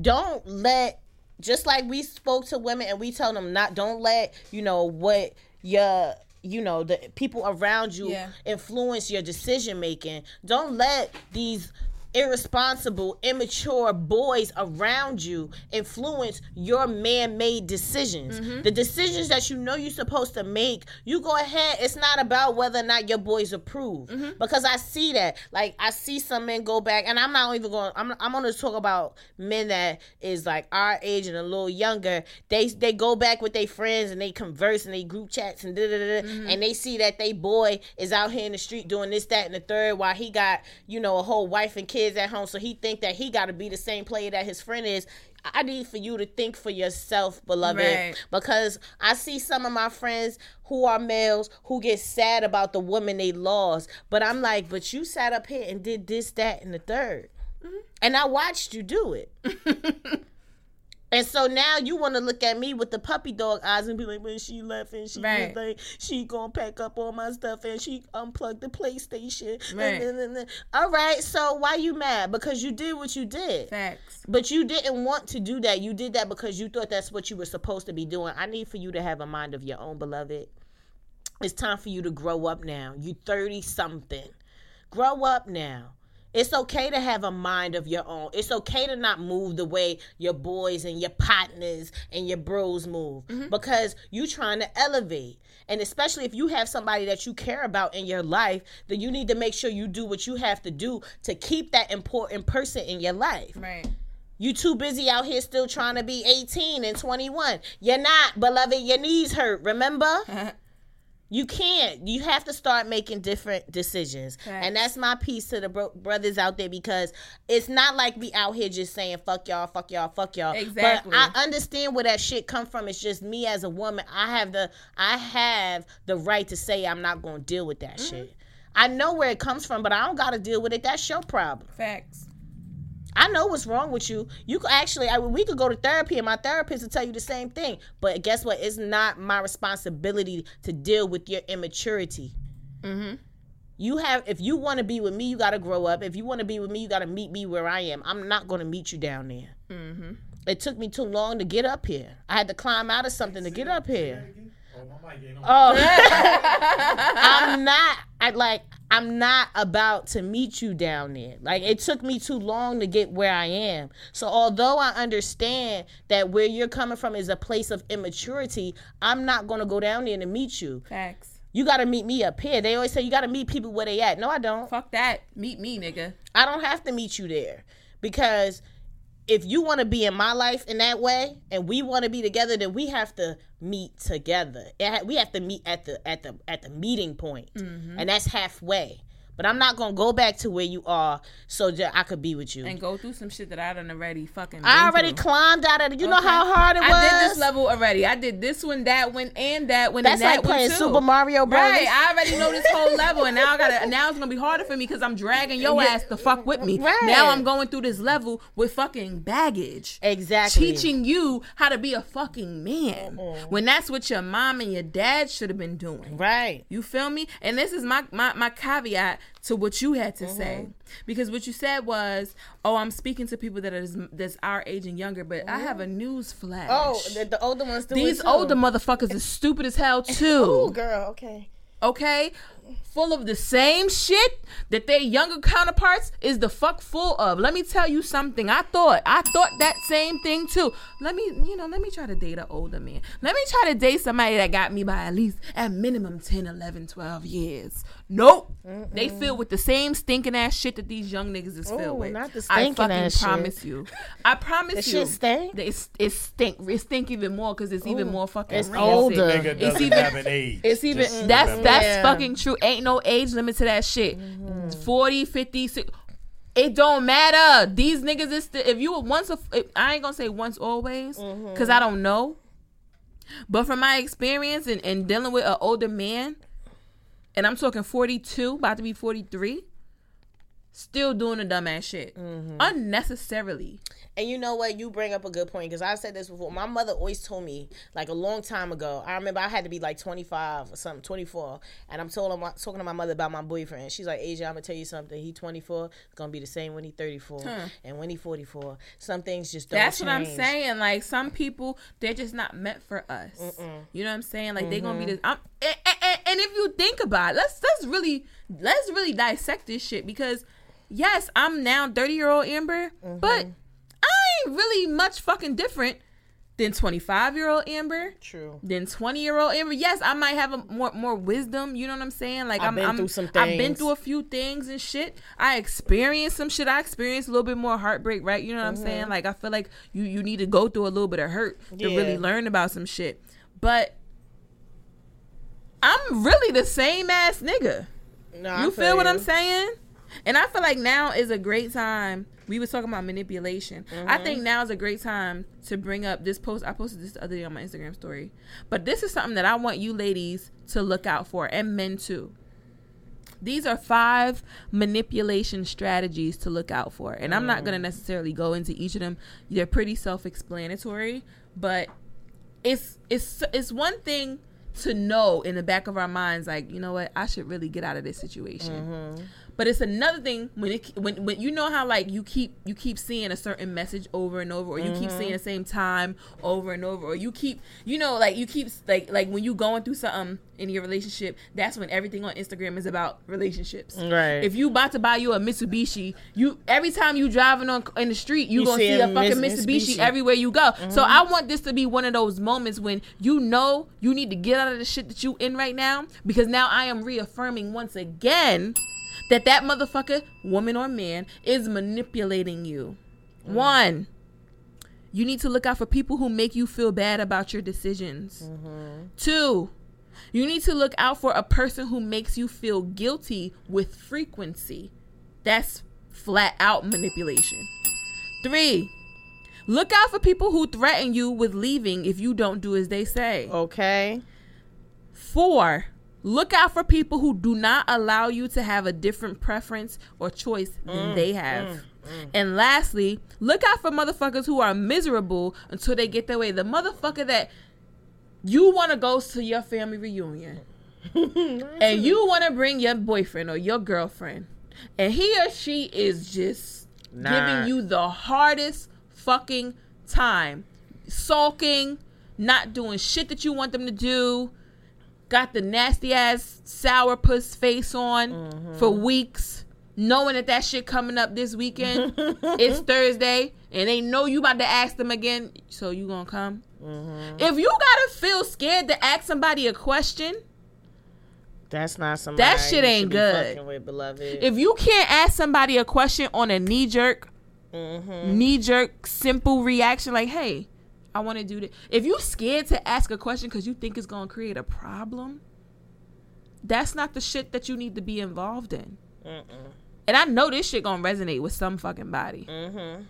Don't let, just like we spoke to women and we tell them not, don't let, you know, what your, you know, the people around you Yeah. influence your decision making. Don't let these irresponsible, immature boys around you influence your man-made decisions. Mm-hmm. The decisions that you know you're supposed to make, you go ahead. It's not about whether or not your boys approve. Mm-hmm. Because I see that. Like I see some men go back, and I'm not even going. I'm I'm gonna talk about men that is like our age and a little younger. They they go back with their friends and they converse and they group chats and da da da, da, mm-hmm. and they see that they boy is out here in the street doing this, that, and the third, while he got you know a whole wife and kids at home. So he think that he got to be the same player that his friend is. I need for you to think for yourself, beloved, Right. because I see some of my friends who are males who get sad about the woman they lost. But I'm like, but you sat up here and did this, that, and the 3rd mm-hmm. and I watched you do it. And so now you want to look at me with the puppy dog eyes and be like, when she left and she Right. was like, she gonna pack up all my stuff and she unplugged the PlayStation. Right. And, and, and, all right, so why you mad? Because you did what you did. Facts. But you didn't want to do that. You did that because you thought that's what you were supposed to be doing. I need for you to have a mind of your own, beloved. It's time for you to grow up now. You 30 something. Grow up now. It's okay to have a mind of your own. It's okay to not move the way your boys and your partners and your bros move mm-hmm. because you trying to elevate. And especially if you have somebody that you care about in your life, then you need to make sure you do what you have to do to keep that important person in your life. Right. You too busy out here still trying to be 18 and 21. You're not, beloved. Your knees hurt, remember? You can't. You have to start making different decisions. And that's my piece to the bro- brothers out there because it's not like we out here just saying fuck y'all, fuck y'all, fuck y'all. Exactly. But I understand where that shit come from. It's just me as a woman. I have the I have the right to say I'm not going to deal with that Mm-hmm. shit. I know where it comes from, but I don't got to deal with it. That's your problem. Facts. I know what's wrong with you. You could actually, I, we could go to therapy, and my therapist will tell you the same thing. But guess what? It's not my responsibility to deal with your immaturity. Mm-hmm. You have, if you want to be with me, you got to grow up. If you want to be with me, you got to meet me where I am. I'm not going to meet you down there. Mm-hmm. It took me too long to get up here. I had to climb out of something to get up here. Oh, my mic ain't on. Oh, I'm not. I like. I'm not about to meet you down there. Like it took me too long to get where I am. So although I understand that where you're coming from is a place of immaturity, I'm not gonna go down there to meet you. Facts. You got to meet me up here. They always say you got to meet people where they at. No, I don't. Fuck that. Meet me, nigga. I don't have to meet you there because if you want to be in my life in that way and we want to be together then we have to meet together. Ha- we have to meet at the at the at the meeting point. Mm-hmm. and that's halfway but i'm not gonna go back to where you are so that i could be with you And go through some shit that I done already fucking. i already through. climbed out of it you know how hard it was I did this level already. I did this one, that one, and that one. that's and that like playing super mario brothers Right, I already know this whole level, and now I gotta. Now it's gonna be harder for me because I'm dragging your ass to fuck with me. Right. Now I'm going through this level with fucking baggage, exactly teaching you how to be a fucking man when that's what your mom and your dad should have been doing. right You feel me? And this is my my, my caveat to what you had to say, Mm-hmm. because what you said was, "Oh, I'm speaking to people that is that's our age and younger." But I have a news flash. oh the, the older ones these older motherfuckers is stupid as hell too. oh girl okay Okay, full of the same shit that their younger counterparts is the fuck full of. Let me tell you something. I thought I thought that same thing too. Let me, you know, let me try to date an older man. Let me try to date somebody that got me by at least at minimum 10, 11, 12 years. Nope. They filled with the same stinking ass shit that these young niggas is filled Ooh, with. not the I stinking fucking ass shit. promise you. I promise The you. shit stink? that It's, it stink. It stink even more because it's even more fucking It's rancid. older. Nigga It's even- have an age. It's even Just that's that's Yeah. fucking true. Ain't no age limit to that shit. Mm-hmm. 40, 50, 60. It don't matter. These niggas is still, if you were once a if, I ain't gonna say once always Mm-hmm. cuz I don't know. But from my experience and, and dealing with an older man and I'm talking 42, about to be 43, still doing the dumbass shit. Mm-hmm. Unnecessarily. And you know what? You bring up a good point because I said this before. My mother always told me, like a long time ago. I remember I had to be like 25 or something, 24, and I'm told, I'm talking to my mother about my boyfriend. She's like, "Asia, I'm gonna tell you something. He 24. It's gonna be the same when he 34, and when he 44. Some things just don't. That's what I'm saying. Like some people, they're just not meant for us. You know what I'm saying? Like they're gonna be this. Mm-hmm. I'm, and, and, and if you think about it, let's let's really let's really dissect this shit because yes, I'm now 30 year old Amber, but mm-hmm. I ain't really much fucking different than 25 year old Amber. True. Than 20 year old Amber. Yes, I might have a more more wisdom. You know what I'm saying? Like I've I'm, been I'm through some things. I've been through a few things and shit. I experienced some shit. I experienced a little bit more heartbreak, right? You know what I'm saying? Mm-hmm. Like I feel like you you need to go through a little bit of hurt to Yeah. really learn about some shit. But I'm really the same ass nigga. No, You feel what I'm saying? And I feel like now is a great time. We was talking about manipulation. I Mm-hmm. think now is a great time to bring up this post. I posted this the other day on my Instagram story. But this is something that I want you ladies to look out for and men too. These are five manipulation strategies to look out for. And I'm not going to necessarily go into each of them. They're pretty self-explanatory, but it's it's it's one thing to know in the back of our minds like you know what i should really get out of this situation but it's another thing when it when, when you know how like you keep you keep seeing a certain message over and over or you keep mm-hmm. seeing the same time over and over or you keep you know like you keep like like when you going through something in your relationship that's when everything on instagram is about relationships Right. if you about to buy you a mitsubishi you every time you driving on in the street you, You gonna see see a a fucking mitsubishi, Mitsubishi. everywhere you go so mm-hmm. i want this to be one of those moments when you know you need to get out of the shit that you in right now because now i am reaffirming once again that that motherfucker woman or man is manipulating you. Mm. One you need to look out for people who make you feel bad about your decisions. Mm-hmm. Two you need to look out for a person who makes you feel guilty with frequency. That's flat out manipulation. Three look out for people who threaten you with leaving if you don't do as they say. Okay. Four, look out for people who do not allow you to have a different preference or choice than mm, they have. Mm, mm. And lastly, look out for motherfuckers who are miserable until they get their way. The motherfucker that you want to go to your family reunion and you want to bring your boyfriend or your girlfriend, and he or she is just Nah. giving you the hardest fucking time, sulking, not doing shit that you want them to do, got the nasty ass sourpuss face on for weeks, knowing that that shit coming up this weekend. it's Thursday, and they know you about to ask them again. So you gonna come? If you gotta feel scared to ask somebody a question, That's not somebody That shit ain't be good. With. If you can't ask somebody a question on a knee jerk, mm-hmm. knee jerk, simple reaction, like, "Hey, I want to do this." If you scared to ask a question because you think it's gonna create a problem, that's not the shit that you need to be involved in. Mm-mm. And I know this shit gonna resonate with some fucking body. Mm-hmm.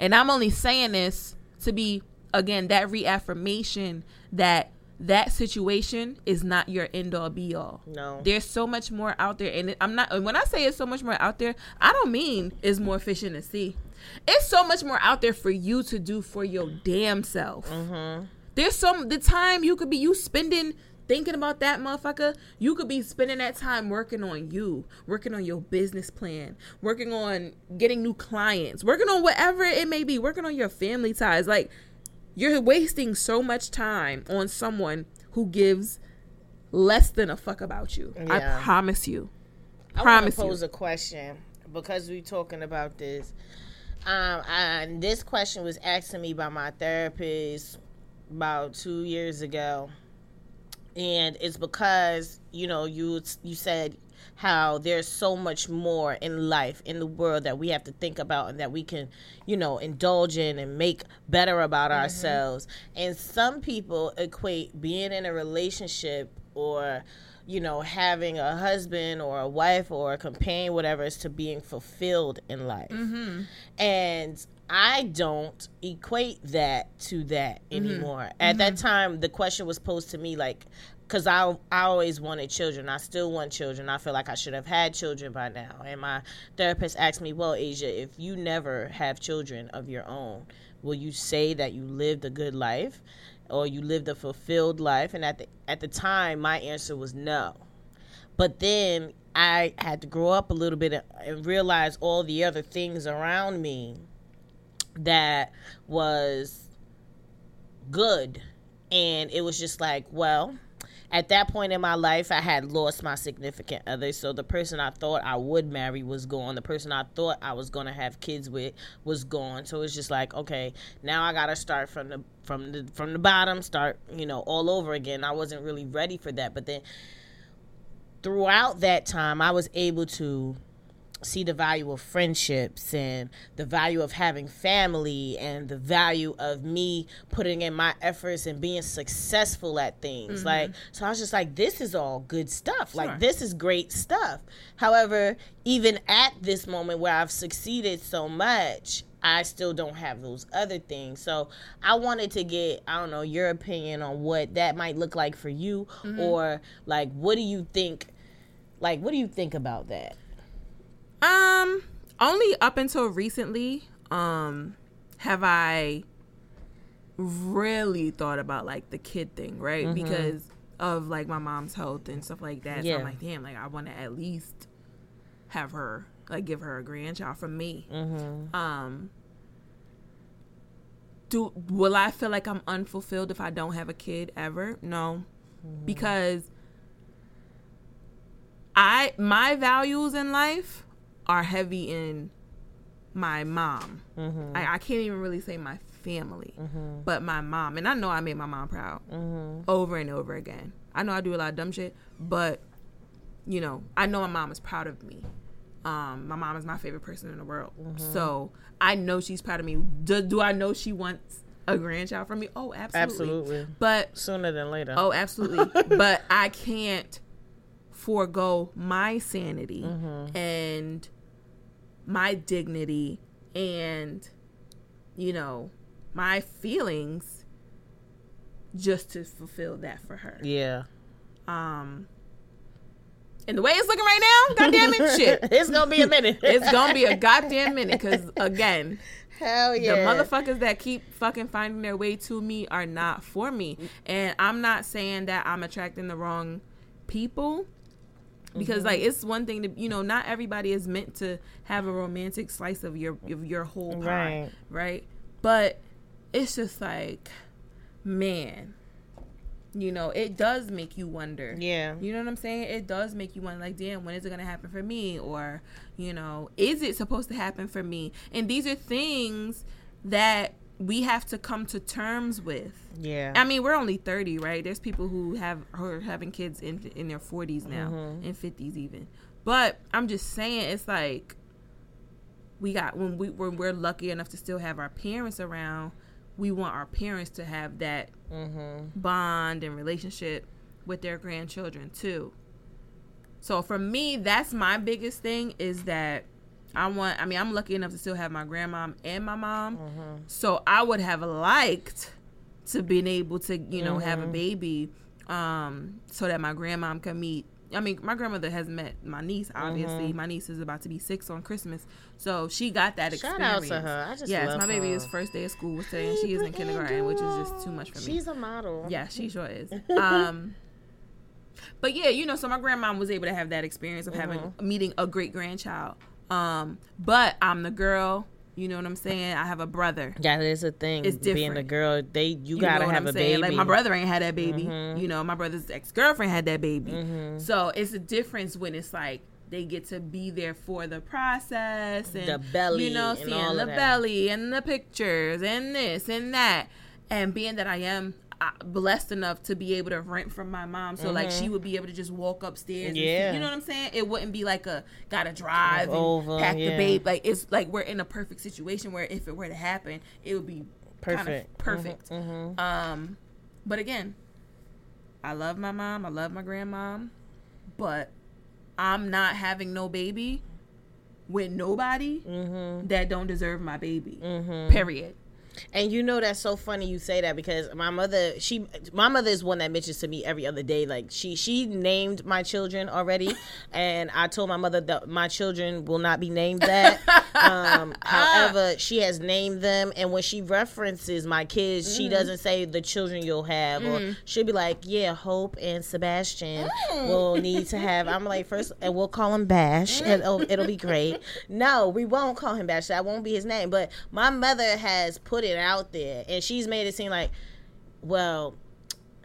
And I'm only saying this to be again that reaffirmation that that situation is not your end all be all. No. There's so much more out there, and I'm not. and When I say it's so much more out there, I don't mean it's more fish in the sea. It's so much more out there for you to do for your damn self. Mm-hmm. There's some the time you could be you spending thinking about that motherfucker. You could be spending that time working on you, working on your business plan, working on getting new clients, working on whatever it may be, working on your family ties. Like you're wasting so much time on someone who gives less than a fuck about you. Yeah. I promise you. I want Promise to you. pose a question because we're talking about this. Um, and this question was asked to me by my therapist about two years ago, and it's because you know you you said how there's so much more in life in the world that we have to think about and that we can you know indulge in and make better about ourselves. And some people equate being in a relationship or you know having a husband or a wife or a companion whatever is to being fulfilled in life mm-hmm. and I don't equate that to that mm-hmm. anymore. At that mm-hmm. time, the question was posed to me like, because I I always wanted children. I still want children. I feel like I should have had children by now. And my therapist asked me, "Well, Asia, if you never have children of your own, will you say that you lived a good life, or you lived a fulfilled life?" And at the at the time, my answer was no. But then I had to grow up a little bit and realize all the other things around me that was good. And it was just like, well, at that point in my life, I had lost my significant other. So the person I thought I would marry was gone. The person I thought I was going to have kids with was gone. So it's just like, okay, now I got to start from the from the from the bottom, start, you know, all over again. I wasn't really ready for that. But then throughout that time, I was able to see the value of friendships and the value of having family and the value of me putting in my efforts and being successful at things. Mm-hmm. Like, so I was just like, this is all good stuff. Sure. Like, this is great stuff. However, even at this moment where I've succeeded so much, I still don't have those other things. So I wanted to get, I don't know, your opinion on what that might look like for you mm-hmm. or like what do you think like what do you think about that? Um, only up until recently, um, have I really thought about like the kid thing, right? Because of like my mom's health and stuff like that. So Yeah. I'm like, damn, like I want to at least have her, like, give her a grandchild from me. Um, do will I feel like I'm unfulfilled if I don't have a kid ever? No, because I my values in life are heavy in my mom. Mm-hmm. I, I can't even really say my family, mm-hmm. but my mom. And I know I made my mom proud mm-hmm. over and over again. I know I do a lot of dumb shit, but you know, I know my mom is proud of me. Um, my mom is my favorite person in the world, so I know she's proud of me. Do, do I know she wants a grandchild from me? Oh, absolutely. Absolutely. But Sooner than later. Oh, absolutely. but I can't forego my sanity and my dignity and, you know, my feelings just to fulfill that for her. Yeah. Um, and the way it's looking right now, goddamn it, shit. It's gonna be a minute. It's gonna be a goddamn minute because again, Hell yeah. the motherfuckers that keep fucking finding their way to me are not for me. And I'm not saying that I'm attracting the wrong people. Because like mm-hmm. it's one thing to you know, not everybody is meant to have a romantic slice of your of your whole pie. Right. Right. But it's just like, man, you know, it does make you wonder. Yeah. You know what I'm saying? It does make you wonder, like, damn, when is it going to happen for me? Or, you know, is it supposed to happen for me? And these are things that we have to come to terms with. Yeah. I mean, we're only 30, right? There's people who have who are having kids in in their 40s now, Mm-hmm. in 50s even. But I'm just saying, it's like we got when we when we're lucky enough to still have our parents around, we want our parents to have that Mm-hmm. bond and relationship with their grandchildren too. So for me, that's my biggest thing is that I want. I mean, I'm lucky enough to still have my grandmom and my mom. So I would have liked to been able to, you know, have a baby, um, so that my grandmom can meet. I mean, my grandmother has met my niece. Obviously, my niece is about to be six on Christmas, so she got that Shout experience. out to her. I just yes, my baby her. is first day of school today, and she is in kindergarten, which is just too much for me. She's a model. Yeah, she sure is. Um, but yeah, you know, so my grandmom was able to have that experience of having Mm-hmm. meeting a great grandchild. Um, but I'm the girl. You know what I'm saying? I have a brother. Yeah, That is a thing. It's Being a girl, they you, You gotta know what have I'm a saying? baby. Like my brother ain't had that baby. Mm-hmm. You know, my brother's ex girlfriend had that baby. So it's a difference when it's like they get to be there for the process and The belly you know, seeing all the belly and the pictures and this and that. And being that I am blessed enough to be able to rent from my mom, so like she would be able to just walk upstairs. and Mm-hmm. Yeah. you know what I'm saying? It wouldn't be like a gotta drive and Over, pack the yeah. babe. Like it's like we're in a perfect situation where if it were to happen, it would be Perfect. perfect, perfect. Mhm. Um, but again, I love my mom. I love my grandmom, but I'm not having no baby with nobody Mm-hmm. that don't deserve my baby. Period. And you know that's so funny you say that because my mother, she, my mother is one that mentions to me every other day. Like she, she named my children already, and I told my mother that my children will not be named that. um, however, she has named them, and when she references my kids, Mm. she doesn't say the children you'll have, or she'll be like, "Yeah, Hope and Sebastian Mm. will need to have." I'm like, first, and we'll call him Bash, and it'll, it'll be great. No, we won't call him Bash. That won't be his name. But my mother has put it out there, and she's made it seem like, well,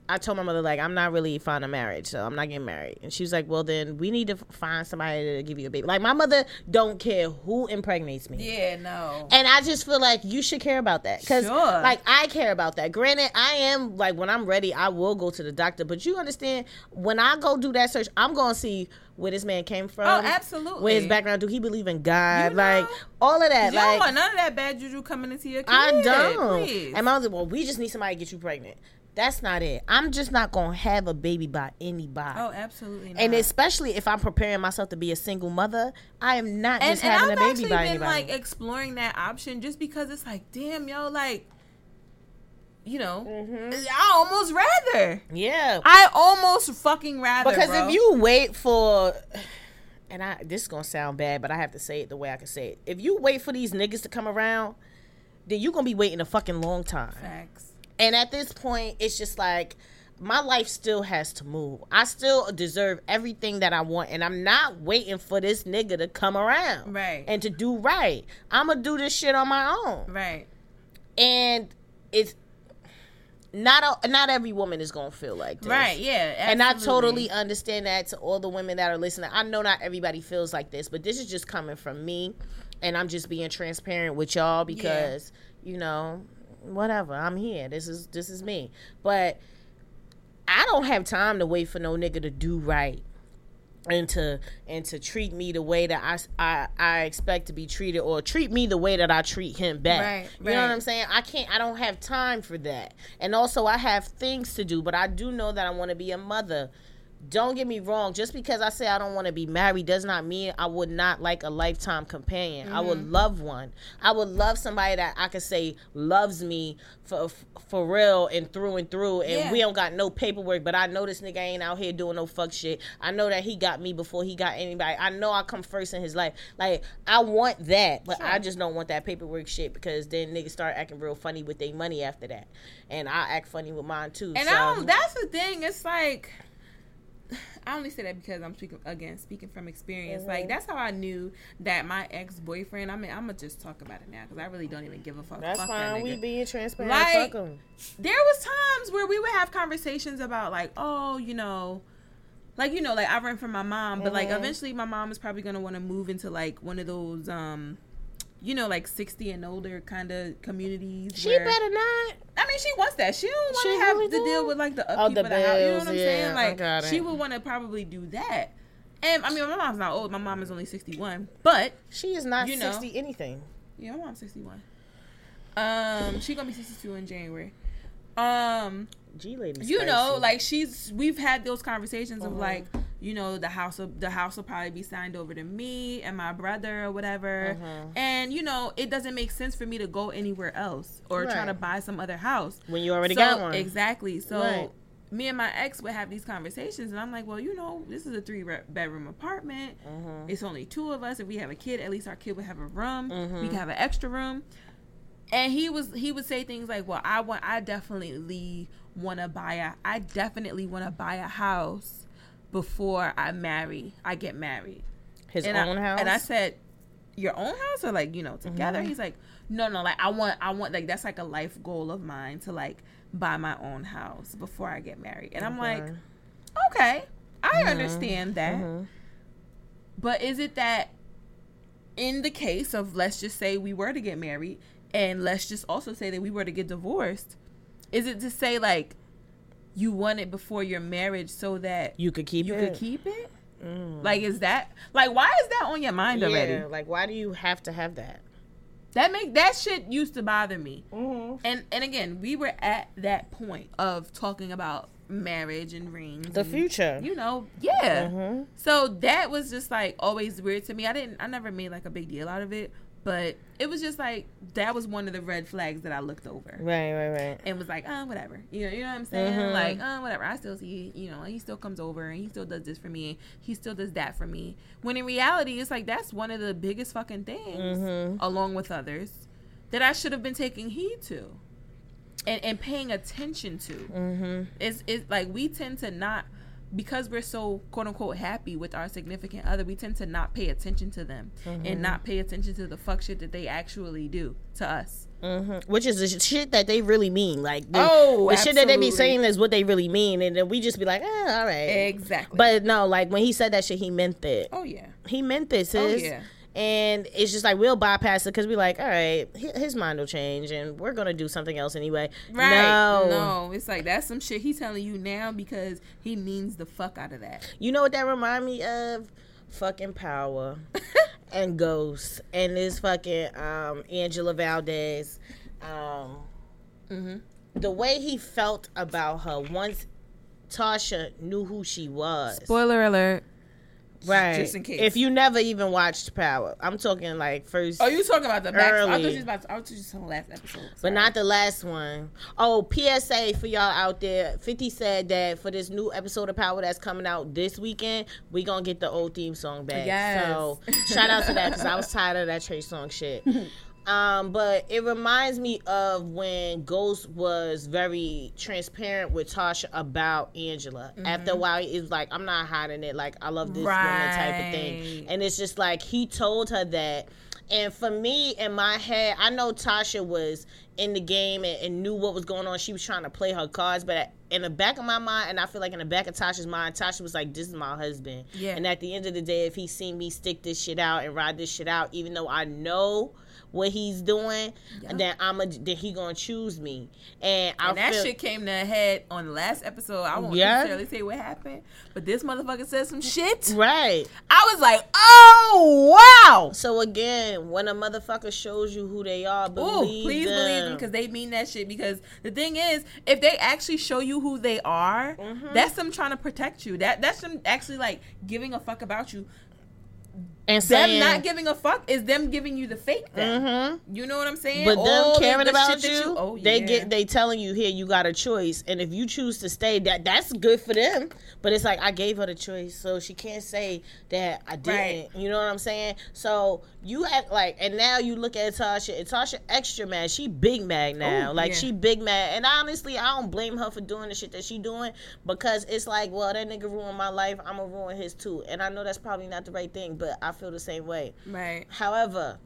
I told my mother like I'm not really fond of marriage, so I'm not getting married. And she was like, "Well, then we need to find somebody to give you a baby." Like my mother don't care who impregnates me. Yeah, no. And I just feel like you should care about that because, Sure. like, I care about that. Granted, I am like when I'm ready, I will go to the doctor. But you understand, when I go do that search, I'm going to see where this man came from. Oh, absolutely. Where his background? Do he believe in God? You Like know. all of that. You don't like want none of that bad juju coming into your kid. I don't. Please. And my mother, said, well, we just need somebody to get you pregnant. That's not it. I'm just not gonna have a baby by anybody. oh, absolutely not. and especially if I'm preparing myself to be a single mother, I am not and, just and having I've a baby actually by been anybody. like exploring that option just because it's like, damn, yo, like, you know, Mm-hmm. I almost rather. yeah, I almost fucking rather. because bro. if you wait for, and I this is gonna sound bad, but I have to say it the way I can say it. If you wait for these niggas to come around, then you're gonna be waiting a fucking long time. facts. And at this point, it's just like my life still has to move. I still deserve everything that I want, and I'm not waiting for this nigga to come around Right. and to do right. I'm gonna do this shit on my own, Right. and it's not a, not every woman is gonna feel like this. Right. Yeah. And I totally understand that to all the women that are listening. I know not everybody feels like this, but this is just coming from me. And I'm just being transparent with y'all because, you know, whatever. I'm here. This is this is me. But I don't have time to wait for no nigga to do right. And to and to treat me the way that I, I I expect to be treated, or treat me the way that I treat him back. Right, You know what. I'm saying? I can't. I don't have time for that. And also, I have things to do. But I do know that I want to be a mother. Don't get me wrong. Just because I say I don't want to be married does not mean I would not like a lifetime companion. I would Mm-hmm. love one. I would love somebody that I could say loves me for for real and through and through. And Yeah. we don't got no paperwork, but I know this nigga ain't out here doing no fuck shit. I know that he got me before he got anybody. I know I come first in his life. Like I want that, but I just don't want that paperwork shit because then niggas start acting real funny with their money after that, and I act funny with mine too. And so. I don't, that's the thing. It's like I only say that because I'm speaking again, speaking from experience. Like that's how I knew that my ex boyfriend. I mean, I'm gonna just talk about it now because I really don't even give a fuck. That's fuck fine. That We being transparent. Like- there was times where we would have conversations about like, oh, you know, like you know, like I rent from my mom, but like Mhm. eventually my mom is probably gonna want to move into like one of those um you know, like sixty and older kind of communities. She where- better not. I mean, she wants that. She don't want to have really to do? deal with like the Oh, upkeep the of the house. You know what I'm yeah, saying? Like she would want to probably do that. And I mean, my mom's not old. My mom is only sixty one, but She is not You know. sixty anything. yeah, my mom's sixty one. Um, she gonna be sixty two in January. Um, G lady. you know, like she's we've had those conversations of Mhm. like, you know, the house will the house will probably be signed over to me and my brother or whatever. Mhm. And you know, it doesn't make sense for me to go anywhere else or try to buy some other house. when you already So- got one. Exactly. So Right. me and my ex would have these conversations, and I'm like, well, you know, this is a three re- bedroom apartment. Mhm. It's only two of us. If we have a kid, at least our kid would have a room. We Mhm. can have an extra room. And he was he would say things like, well, I want I definitely want to buy a I definitely want to buy a house before I marry. I get married. His and own I, house. And I said, your own house or like you know together? Mhm. He's like, no, no, like I want, I want like that's like a life goal of mine to like buy my own house before I get married. And I'm like, Okay. okay, I Mhm. understand that, Mhm. but is it that in the case of let's just say we were to get married and let's just also say that we were to get divorced, is it to say like you want it before your marriage so that You could keep you it. could keep it? Mm. Like, is that like why is that on your mind already? Like why do you have to have that? That make that shit used to bother me. Mm-hmm. And and again, we were at that point of talking about marriage and rings. The and, future. You know, yeah. Mhm. So that was just like always weird to me. I didn't I never made like a big deal out of it, but it was just like that was one of the red flags that I looked over. Right, right, right. And was like, oh, whatever. You know, you know what I'm saying? Mhm. Like, oh, whatever. I still see, you know, he still comes over and he still does this for me. He still does that for me. When in reality, it's like that's one of the biggest fucking things, Mhm. along with others, that I should have been taking heed to, and and paying attention to. Mm-hmm. It's it's like we tend to not because we're so quote unquote happy with our significant other, we tend to not pay attention to them Mm-hmm. and not pay attention to the fuck shit that they actually do to us. Mm-hmm. Which is the shit that they really mean. Like the, Oh, the shit that they be saying is what they really mean, and then we just be like, eh, all right. Exactly. But no, like when he said that shit, he meant it. oh yeah. He meant this. Oh yeah. And it's just like we'll bypass it because we're like, all right, his mind will change, and we're gonna do something else anyway. Right. No, No, it's like that's some shit he's telling you now because he means the fuck out of that. You know what that remind me of? Fucking Power and ghosts and this fucking um, Angela Valdes. Um, Mm-hmm. the way he felt about her once Tasha knew who she was. Spoiler alert. Right. just in case. If you never even watched Power, I'm talking like first. Oh, you talking about the back? I thought you was about. To, I was just on the last episode. But not the last one. Oh, PSA for y'all out there. 50 said that for this new episode of Power that's coming out this weekend, we going to get the old theme song back. Yes. So shout out to that because I was tired of that Trey Songz shit. Um, but it reminds me of when Ghost was very transparent with Tasha about Angela. After a while, it was like, I'm not hiding it. Like, I love this woman type of thing. And it's just like he told her that. And for me, in my head, I know Tasha was in the game and, and knew what was going on. She was trying to play her cards, but in the back of my mind, and I feel like in the back of Tasha's mind, Tasha was like, "This is my husband." Yeah. And at the end of the day, if he seen me stick this shit out and ride this shit out, even though I know what he's doing, then I'm a then he gonna choose me. And, I And that feel, shit came to a head on the last episode. I won't Yeah. necessarily say what happened, but this motherfucker said some shit. right. I was like, oh wow. So again, when a motherfucker shows you who they are, Ooh, please them. believe them because they mean that shit. Because the thing is, if they actually show you who they are, Mm-hmm. that's them trying to protect you. That that's them actually like giving a fuck about you. And Them saying, not giving a fuck is them giving you the fake. Them. Mhm. You know what I'm saying? But All them the- caring the about you, that oh, they yeah. get they telling you here you got a choice, and if you choose to stay, that that's good for them. But it's like I gave her the choice, so she can't say that I didn't. Right. You know what I'm saying? So you act like, and now you look at Tasha, and Tasha extra mad. She big mad now, Ooh, like yeah. she big mad. And honestly, I don't blame her for doing the shit that she doing because it's like, well, that nigga ruined my life. I'm gonna ruin his too. And I know that's probably not the right thing, but I feel the same way. right. However,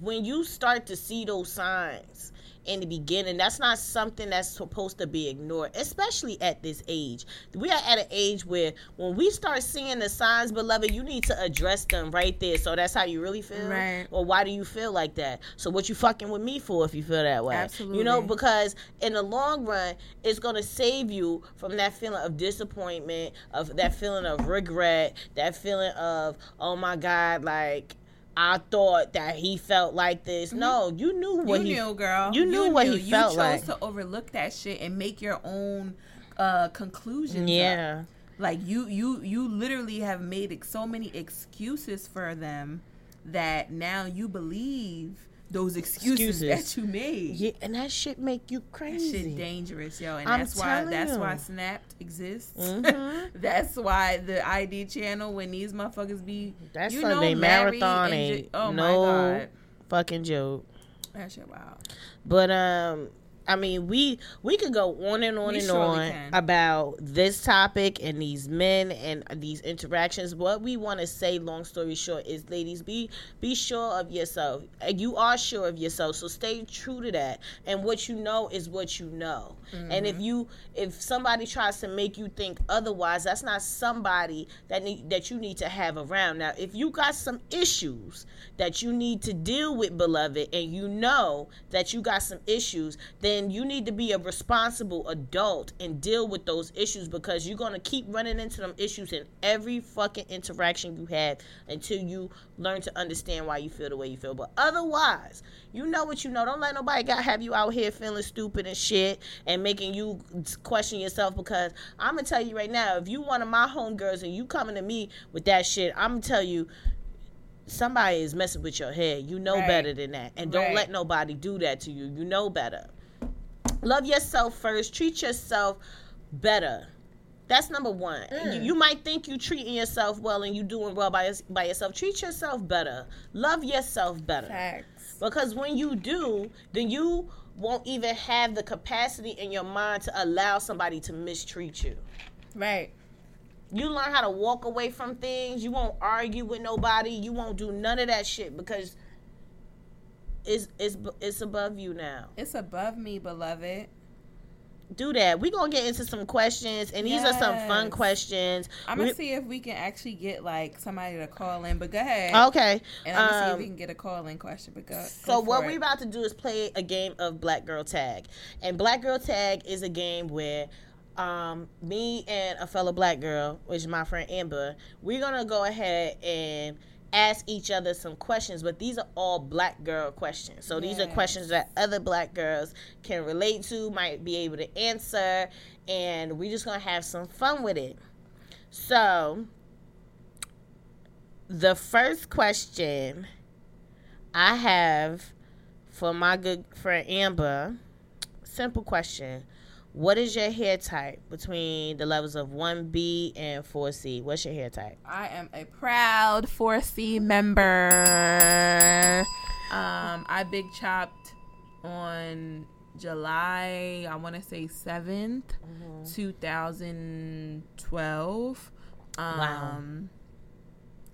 when you start to see those signs in the beginning, that's not something that's supposed to be ignored, especially at this age. We are at an age where when we start seeing the signs, beloved, you need to address them right there. So that's how you really feel. Right. Or why do you feel like that? So what you fucking with me for if you feel that way? Absolutely. You know, because in the long run, it's gonna save you from that feeling of disappointment, of that feeling of regret, that feeling of, oh my God, like I thought that he felt like this. No, you knew what Mm-hmm. you he knew, girl. you knew what he you felt chose like. to overlook that shit and make your own uh conclusions. up. Yeah. like you you you literally have made so many excuses for them that now you believe those excuses, Excuses. that you made. Yeah, and that shit make you crazy. That shit dangerous, yo, and I'm that's why that's why you. Snapped exists. Mhm. that's why the ID channel when these motherfuckers be That you Sunday know, marathon ain't ju- oh no my god, fucking joke. that shit wild. But um I mean we we could go on and on We and on can. about this topic and these men and these interactions. What we want to say, long story short, is ladies, be be sure of yourself. You are sure of yourself, so stay true to that. And what you know is what you know. And Mm-hmm. if you if somebody tries to make you think otherwise, that's not somebody that need that you need to have around. Now, if you got some issues that you need to deal with, beloved, and you know that you got some issues, then you need to be a responsible adult and deal with those issues because you're gonna keep running into them issues in every fucking interaction you have until you learn to understand why you feel the way you feel. But otherwise, you know what you know. Don't let nobody got have you out here feeling stupid and shit and making you question yourself because I'm gonna tell you right now, if you one of my homegirls and you coming to me with that shit, I'm gonna tell you somebody is messing with your head. You know Right. better than that. And don't Right. let nobody do that to you. You know better. Love yourself first. Treat yourself better. That's number one. Mm. You, you might think you treating yourself well and you doing well by, by yourself. Treat yourself better. Love yourself better. Facts. Because when you do, then you won't even have the capacity in your mind to allow somebody to mistreat you. Right. You learn how to walk away from things. You won't argue with nobody. You won't do none of that shit because it's it's it's above you now. It's above me, beloved. Do that. We're gonna get into some questions, and these are some fun questions. I'm gonna We- see if we can actually get like somebody to call in. But go ahead. Okay. And I'm gonna see if Um, we can get a call in question. But go. So go what we're about to do is play a game of Black Girl Tag, and Black Girl Tag is a game where um, me and a fellow black girl, which is my friend Amber, we're gonna go ahead and ask each other some questions. But these are all black girl questions. So these are questions that other black girls can relate to, might be able to answer, and we're just gonna have some fun with it. So the first question I have for my good friend Amber, simple question. What is your hair type between the levels of 1B and 4C? What's your hair type? I am a proud 4C member. Um, I big chopped on July, I want to say 7th, Mm-hmm. 2012. Um, Wow.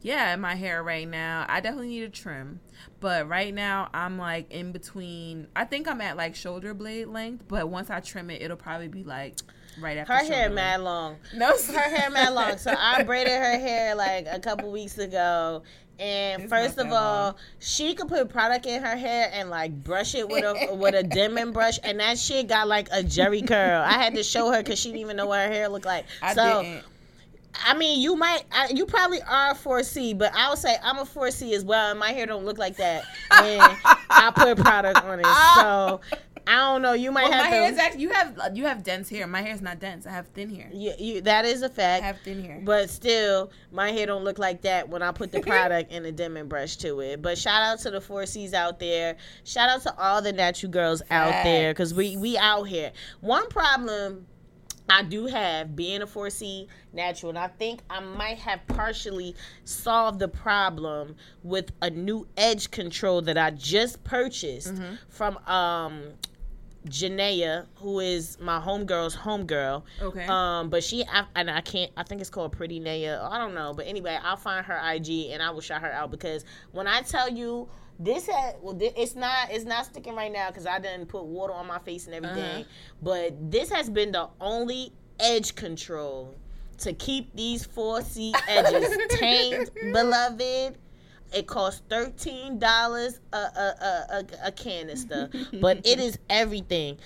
Yeah, my hair right now, I definitely need a trim. But right now, I'm like in between. I think I'm at like shoulder blade length, but once I trim it, it'll probably be like right after Her shoulder hair length. mad long. No, Her hair mad long. So I braided her hair like a couple weeks ago. And It's first of all, long. she could put product in her hair and like brush it with a with a Denman brush, and that shit got like a jerry curl. I had to show her because she didn't even know what her hair looked like. I so didn't. I mean, you might, I, you probably are a 4C, but I would say I'm a 4C as well, and my hair don't look like that. And I put product on it, so I don't know. You might Well, my have hair is actually you have you have dense hair. My hair is not dense. I have thin hair. you, you, that is a fact. I have thin hair. But still, my hair don't look like that when I put the product and the Denman brush to it. But shout out to the four C's out there. Shout out to all the natural girls out there because we we out here. One problem I do have being a 4C natural, and I think I might have partially solved the problem with a new edge control that I just purchased Mm-hmm. from um Janaea, who is my homegirl's homegirl. Okay. Um, but she I, and I can't. I think it's called Pretty Naya. I don't know, but anyway, I'll find her IG and I will shout her out because when I tell you this had well, thi- it's not it's not sticking right now because I didn't put water on my face and everything. Uh-huh. But this has been the only edge control to keep these four C edges tamed, beloved. It costs thirteen dollars a, a, a, a, canister, but it is everything.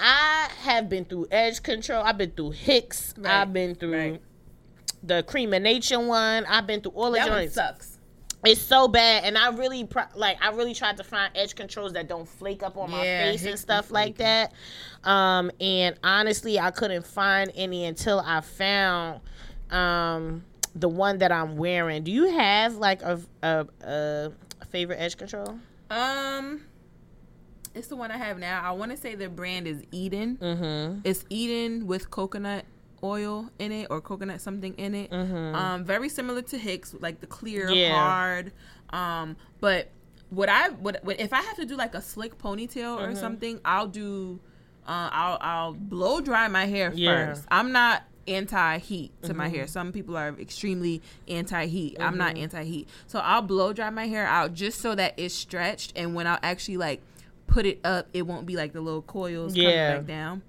I have been through edge control. I've been through Hicks. Right, I've been through right. the creamination one. I've been through all the That one joints. sucks. It's so bad, and I really pro- like. I really tried to find edge controls that don't flake up on my face and stuff like that. Um, and honestly, I couldn't find any until I found um the one that I'm wearing. Do you have like a a, a favorite edge control? Um, it's the one I have now. I want to say the brand is Eden. Mm-hmm. It's Eden with coconut oil in it or coconut something in it. Um, very similar to Hicks, like the clear, Mm-hmm. Yeah. hard. Um, but what I what, what if I have to do like a slick ponytail Mm-hmm. or something, I'll do. Uh, I'll I'll blow dry my hair Yeah. Mm-hmm. first. I'm not anti heat to my hair. Some people are extremely anti heat. I'm not anti heat. So I'll blow dry my hair out just so that it's stretched and when I'll actually like put it up, it won't be like the little coils Yeah. coming back down.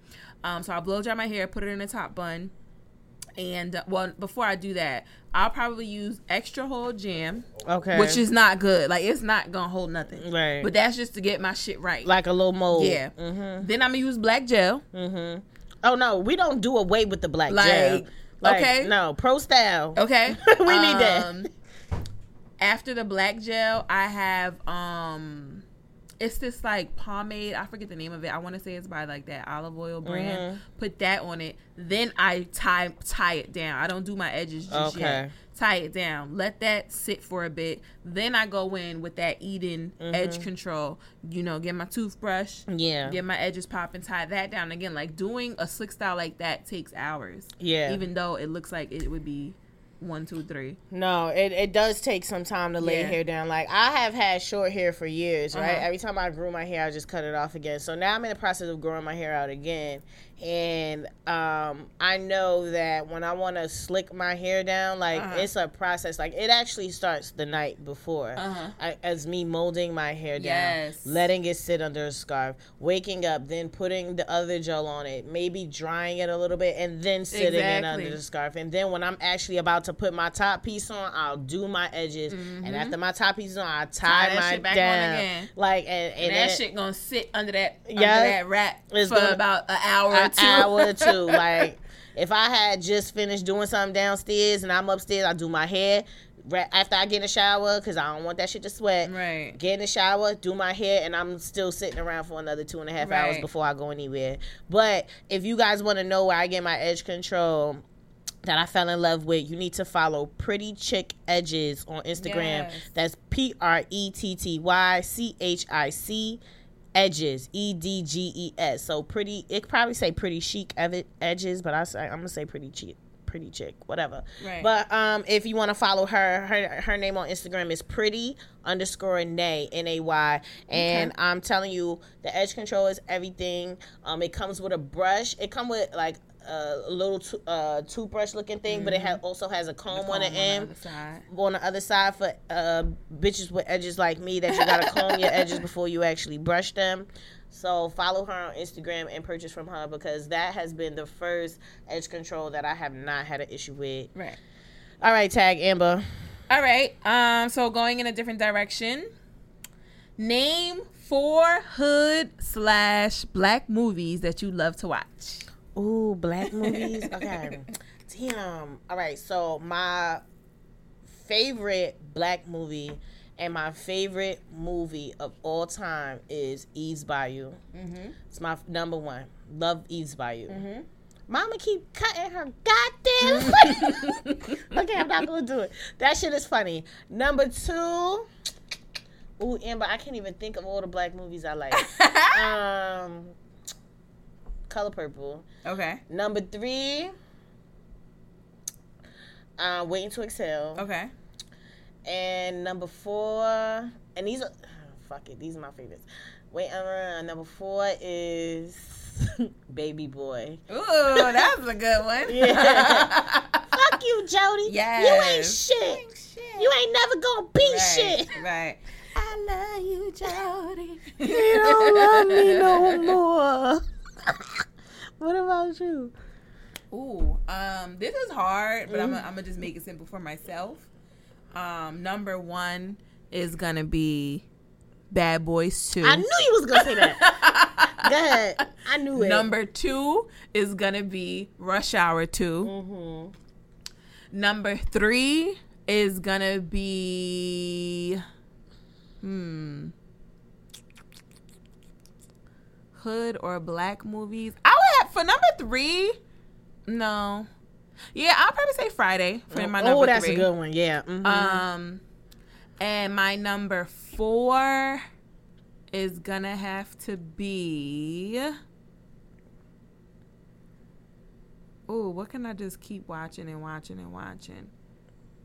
Um, so I'll blow dry my hair, put it in a top bun. And uh, well, before I do that, I'll probably use extra hold jam, Okay. which is not good. Like it's not gonna hold nothing. Right. But that's just to get my shit right. like a little mold. yeah. Mm-hmm. Then I'm gonna use black gel. Mm-hmm. Oh no, we don't do away with the black Like, gel. Like, okay. No, pro style. Okay. We need that. Um, After the black gel, I have um it's this like pomade. I forget the name of it. I want to say it's by like that olive oil brand. Mm-hmm. Put that on it. Then I tie tie it down. I don't do my edges just Okay. yet. Tie it down. Let that sit for a bit. Then I go in with that Eden edge control. You know, get my toothbrush. Mm-hmm. Yeah. Get my edges popping. Tie that down again. Like doing a slick style like that takes hours. Yeah. Even though it looks like it would be one, two, three. No, it, it does take some time to lay Yeah. hair down. Like I have had short hair for years, right? Uh-huh. Every time I grew my hair, I just cut it off again. So now I'm in the process of growing my hair out again. And um, I know that when I want to slick my hair down, like Uh-huh. it's a process. Like it actually starts the night before, Uh-huh. I, as me molding my hair down, Yes. letting it sit under a scarf, waking up, then putting the other gel on it, maybe drying it a little bit, and then sitting it under the scarf. And then when I'm actually about to put my top piece on, I'll do my edges. And after my top piece is on, I tie, Mm-hmm. Tie my shit back on down. again. Like and, and, And that then shit gonna sit under that Yeah. under that wrap for gonna- about an hour or an two. hour or two. Like if I had just finished doing something downstairs and I'm upstairs, I do my hair. Right after I get in the shower, because I don't want that shit to sweat. Right. Get in the shower, do my hair, and I'm still sitting around for another two and a half hours before I go anywhere. But if you guys want to know where I get my edge control that I fell in love with, you need to follow Pretty Chick Edges on Instagram. Yes. That's P R E T T Y C H I C Edges, E D G E S. So pretty, it could probably say pretty chic ed- edges, but I say I'm gonna say pretty chic, pretty chick, whatever. Right. But um, if you want to follow her, her her name on Instagram is pretty underscore nay n a y, and I'm telling you, the edge control is everything. Um, it comes with a brush. It come with like a little to- uh, toothbrush looking thing, but it ha- also has a comb, on the Comb end side. on the other side for uh, bitches with edges like me that you gotta comb your edges before you actually brush them. So follow her on Instagram and purchase from her because that has been the first edge control that I have not had an issue with. Right. All right, tag Amber. All right. Um. So going in a different direction. Name four hood slash black movies that you love to watch. Ooh, black movies. Okay. Damn. All right. So my favorite black movie and my favorite movie of all time is Eve's Bayou. Mm-hmm. It's my number one. Love Eve's Bayou. Mama keep cutting her goddamn. okay, I'm not gonna do it. That shit is funny. Number two. Ooh, Amber, I can't even think of all the black movies I like. um, Color Purple. Okay. Number three. Uh, Waiting to Exhale. Okay. And number four, and these are fuck it, these are my favorites. Wait, uh, number four is Baby Boy. Ooh, that's a good one. Yeah. Fuck you, Jody. You ain't Yes. shit. You ain't never gonna be Right, shit. right. I love you, Jody. You don't love me no more. What about you? Ooh, um, this is hard, but I'm gonna I'm gonna just make it simple for myself. Um, number one is gonna be Bad Boys Two. I knew you was gonna say that. Go ahead. I knew it. Number two is gonna be Rush Hour 2 Mm-hmm. Number three is gonna be hmm hood or black movies. I would have for number three. No, yeah, I'll probably say Friday for my number oh, that's three. a good one. Yeah. mhm. Um, and my number four is gonna have to be. Oh, what can I just keep watching and watching and watching?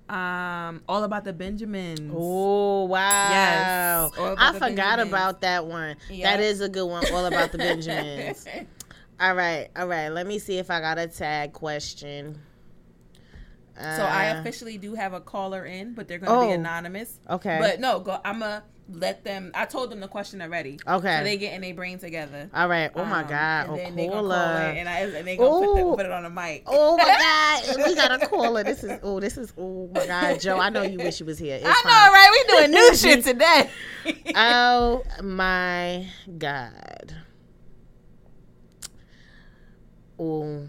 Um, all about the Benjamins. Oh wow! Yes, I forgot Benjamins. about that one. Yeah. That is a good one. All about the Benjamins. all right, all right. Let me see if I got a tag question. Uh, So I officially do have a caller in, but they're gonna be Oh. anonymous. okay. But no, go. I'm gonna let them. I told them the question already. Okay. So they get in their brain together. all right. Oh my Um, God. And Oh, then they gonna call in, and, I, and they gonna put, the, put it on the mic. Oh my God! We got a caller. This is oh, this is oh my God, Joe. I know you wish you was here. It's I fine. know, right? We doing new shit today. Oh my God. Oh,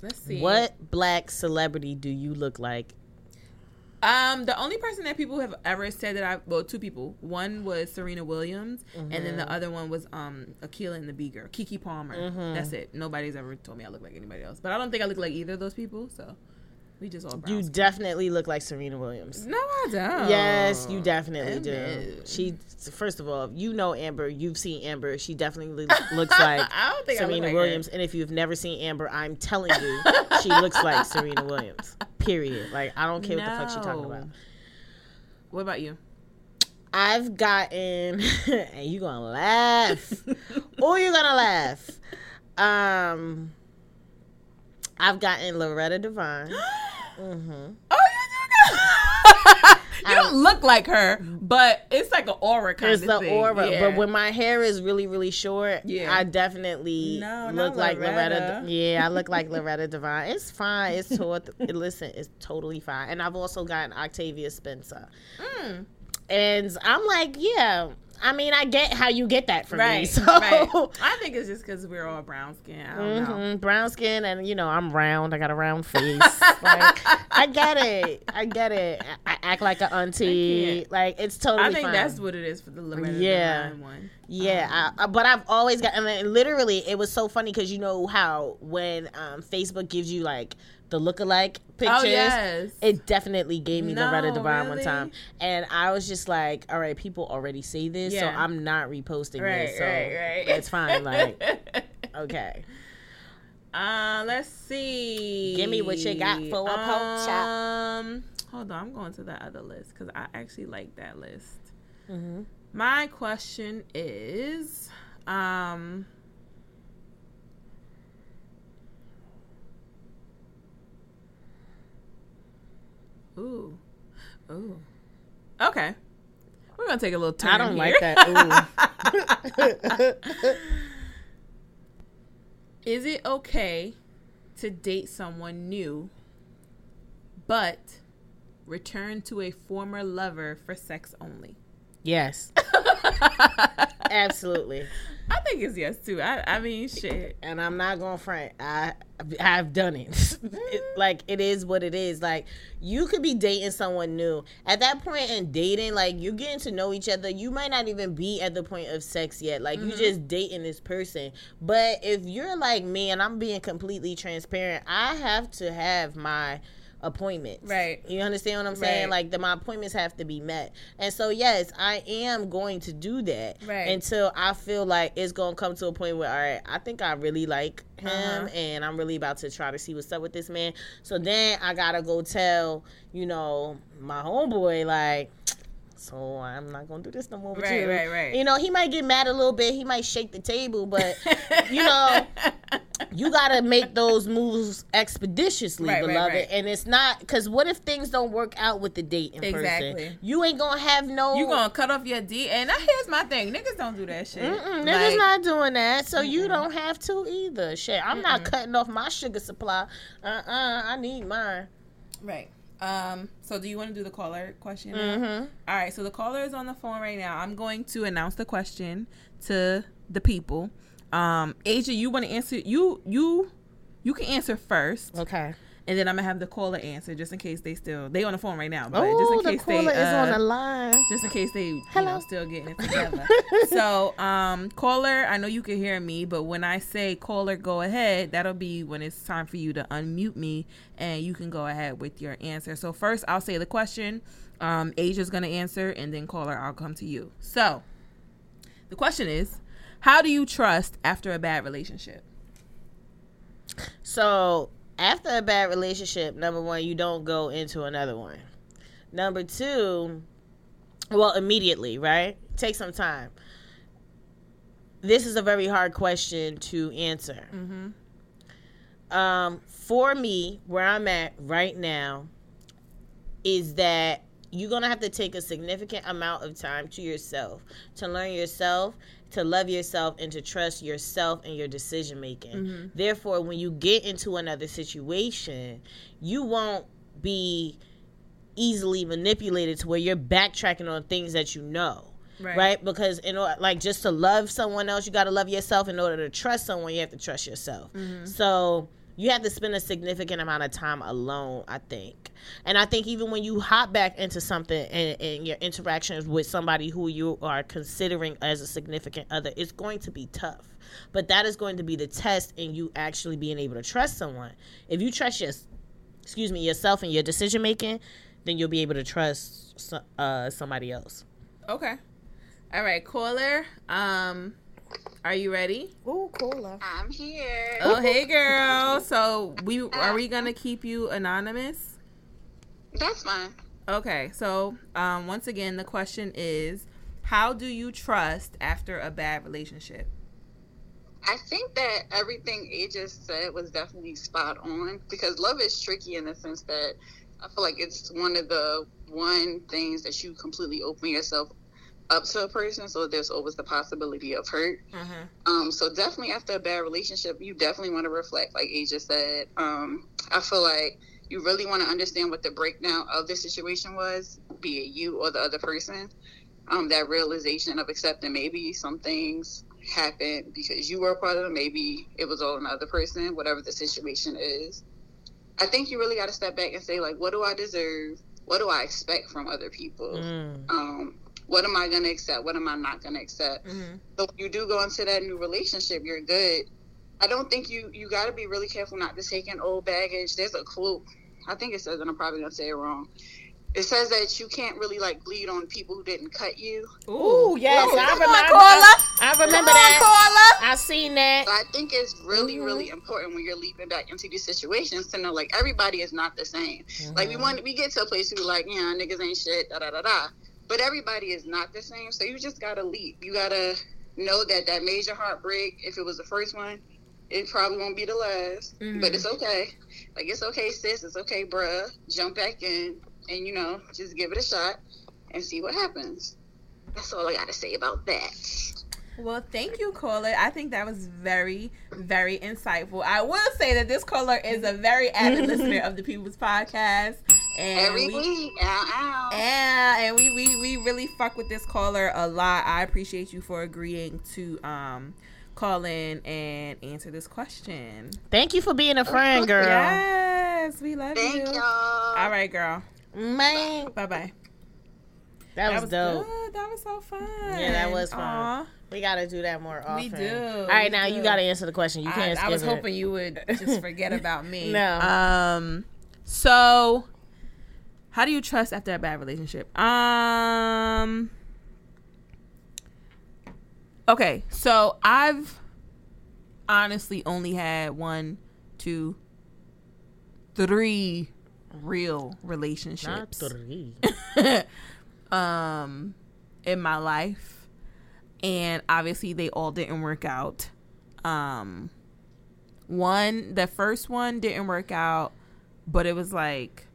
Let's see. what black celebrity do you look like? Um, the only person that people have ever said that I well, two people. One was Serena Williams, and then Mm-hmm. the other one was um Akeelah and the Bee girl, Keke Palmer. Mm-hmm. That's it. Nobody's ever told me I look like anybody else, but I don't think I look like either of those people. So we just all. You definitely look like Serena Williams. no, I don't. Yes, you definitely do. She, first of all, you know Amber. You've seen Amber. She definitely looks like I don't think I look Serena like her. Williams. And if you've never seen Amber, I'm telling you, she looks like Serena Williams. Period. Like I don't care what the fuck she talking about. What about you? I've gotten, and you gonna laugh. oh, you're gonna laugh. Um, I've gotten Loretta Devine. hmm Oh, you do. you don't look like her, but it's like an aura kind It's of the aura, Yeah. but when my hair is really, really short, Yeah. I definitely No, look like Loretta. Loretta. Yeah, I look like Loretta Devine. It's fine. It's tot- listen, it's totally fine. And I've also gotten Octavia Spencer, Mm. and I'm like, yeah. I mean, I get how you get that from me. right, So. right. I think it's just because we're all brown skin. I don't know. Mhm, Brown skin, and you know I'm round. I got a round face. like, I get it. I get it. I, I act like an auntie. Like it's totally. I think fine. that's what it is for the Loretta Yeah. One. Yeah, I, I- but I've always got, and then literally, it was so funny because you know how when um, Facebook gives you like the lookalike pictures, Oh yes. it definitely gave me No, Loretta Devine one really? time, and I was just like, all right, people already say this, so I'm not reposting right, this, so right, right. it's fine. Like, okay, uh, let's see. Give me what you got for a chop. Um, hold on, I'm going to the other list because I actually like that list. mm-hmm. My question is, um, ooh, ooh, okay. We're gonna take a little turn. I don't here. like that. Ooh. Is it okay to date someone new, but return to a former lover for sex only? Yes, absolutely. I think it's yes too. I, I mean, shit. and I'm not gonna front. I I've done it. It- mm. Like it is what it is. Like you could be dating someone new. At that point in dating, like you're getting to know each other. You might not even be at the point of sex yet. Like you mm-hmm. just dating this person. But if you're like me and I'm being completely transparent, I have to have my appointments. Right. You understand what I'm saying? Right. Like the my appointments have to be met. And so yes, I am going to do that Right. until I feel like it's gonna come to a point where all right, I think I really like him Uh-huh. and I'm really about to try to see what's up with this man. So then I gotta go tell, you know, my homeboy like so I'm not gonna do this no more with Right, you. right, right. You know, he might get mad a little bit, he might shake the table, but you know, you gotta make those moves expeditiously, Right, beloved. right. And it's not because what if things don't work out with the date in Exactly. person? You ain't gonna have no. You gonna cut off your D? And here's my thing: niggas don't do that shit. Mm-mm, Like, niggas not doing that, so you don't have to either. Shit, I'm not cutting off my sugar supply. Uh uh I need mine. right. Um. So, do you want to do the caller question? Mm-hmm. All right. So the caller is on the phone right now. I'm going to announce the question to the people. Um, Asia, you want to answer? You you you can answer first, Okay. And then I'm gonna have the caller answer just in case they still they on the phone right now. But Oh, just in the case caller they, is on uh, the line. just in case they you Hello. know still getting it together. so, um, caller, I know you can hear me, but when I say caller, go ahead. That'll be when it's time for you to unmute me, and you can go ahead with your answer. So first, I'll say the question. Um, Asia's gonna answer, and then caller, I'll come to you. So, the question is, how do you trust after a bad relationship? So after a bad relationship, number one, you don't go into another one. Number two, well, immediately, right? Take some time. This is a very hard question to answer. Um, for me, where I'm at right now is that you're gonna have to take a significant amount of time to yourself to learn yourself, to love yourself, and to trust yourself and your decision making. Mm-hmm. Therefore, when you get into another situation, you won't be easily manipulated to where you're backtracking on things that you know. Right. Right. Because in order, like, just to love someone else, you got to love yourself. In order to trust someone, you have to trust yourself. Mm-hmm. So you have to spend a significant amount of time alone, I think. And I think even when you hop back into something and, and your interactions with somebody who you are considering as a significant other, it's going to be tough. But that is going to be the test in you actually being able to trust someone. If you trust your, excuse me, yourself and your decision making, then you'll be able to trust uh, somebody else. Okay. All right, caller. Um, are you ready? Ooh, cooler. I'm here. Oh, hey, girl. So we are we gonna keep you anonymous? That's fine. Okay. So um, once again, the question is, how do you trust after a bad relationship? I think that everything A just said was definitely spot on because love is tricky in the sense that I feel like it's one of the one things that you completely open yourself up to a person, so there's always the possibility of hurt. Um, so definitely after a bad relationship, you definitely want to reflect, like A just said. Um, I feel like you really want to understand what the breakdown of the situation was, be it you or the other person. Um, that realization of accepting maybe some things happened because you were a part of it, maybe it was all another person, whatever the situation is. I think you really got to step back and say, like, what do I deserve? What do I expect from other people? Mm. Um, what am I going to accept? What am I not going to accept? Mhm. So when you do go into that new relationship, you're good. I don't think you you got to be really careful not to take in old baggage. There's a quote, I think it says, and I'm probably gonna say it wrong. It says that you can't really like bleed on people who didn't cut you. Ooh, yes, Ooh, I come remember. on, caller. I Come remember on, that. caller. I seen that. So I think it's really, Mhm. really important when you're leaping back into these situations to know like everybody is not the same. Like we want we get to a place where we're like, yeah, niggas ain't shit, da da da da. But everybody is not the same. So you just gotta leap. You gotta know that that major heartbreak, if it was the first one, it probably won't be the last. Mhm. But it's okay. Like it's okay, sis. It's okay, bruh. Jump back in and you know just give it a shot and see what happens. That's all I gotta say about that. Well, thank you, caller. I think that was very, very insightful. I will say that this caller is a very avid listener of the People's Podcast, and Every we, week, ow, ow. Yeah, and we, we we really fuck with this caller a lot. I appreciate you for agreeing to um call in and answer this question. Thank you for being a friend, girl. Yes, we love Thank you. y'all. All right, girl. Man, Bye bye. that, was, dope. good. That was so fun. Yeah, that was fun. Aw. We gotta do that more often. We do. All right, We now do. you gotta answer the question. You I, can't. I was it. hoping you would just forget about me. No. Um. So, how do you trust after a bad relationship? Um. Okay, so I've honestly only had one, two, three real Not relationships three. um in my life and obviously they all didn't work out um one, the first one didn't work out, but it was like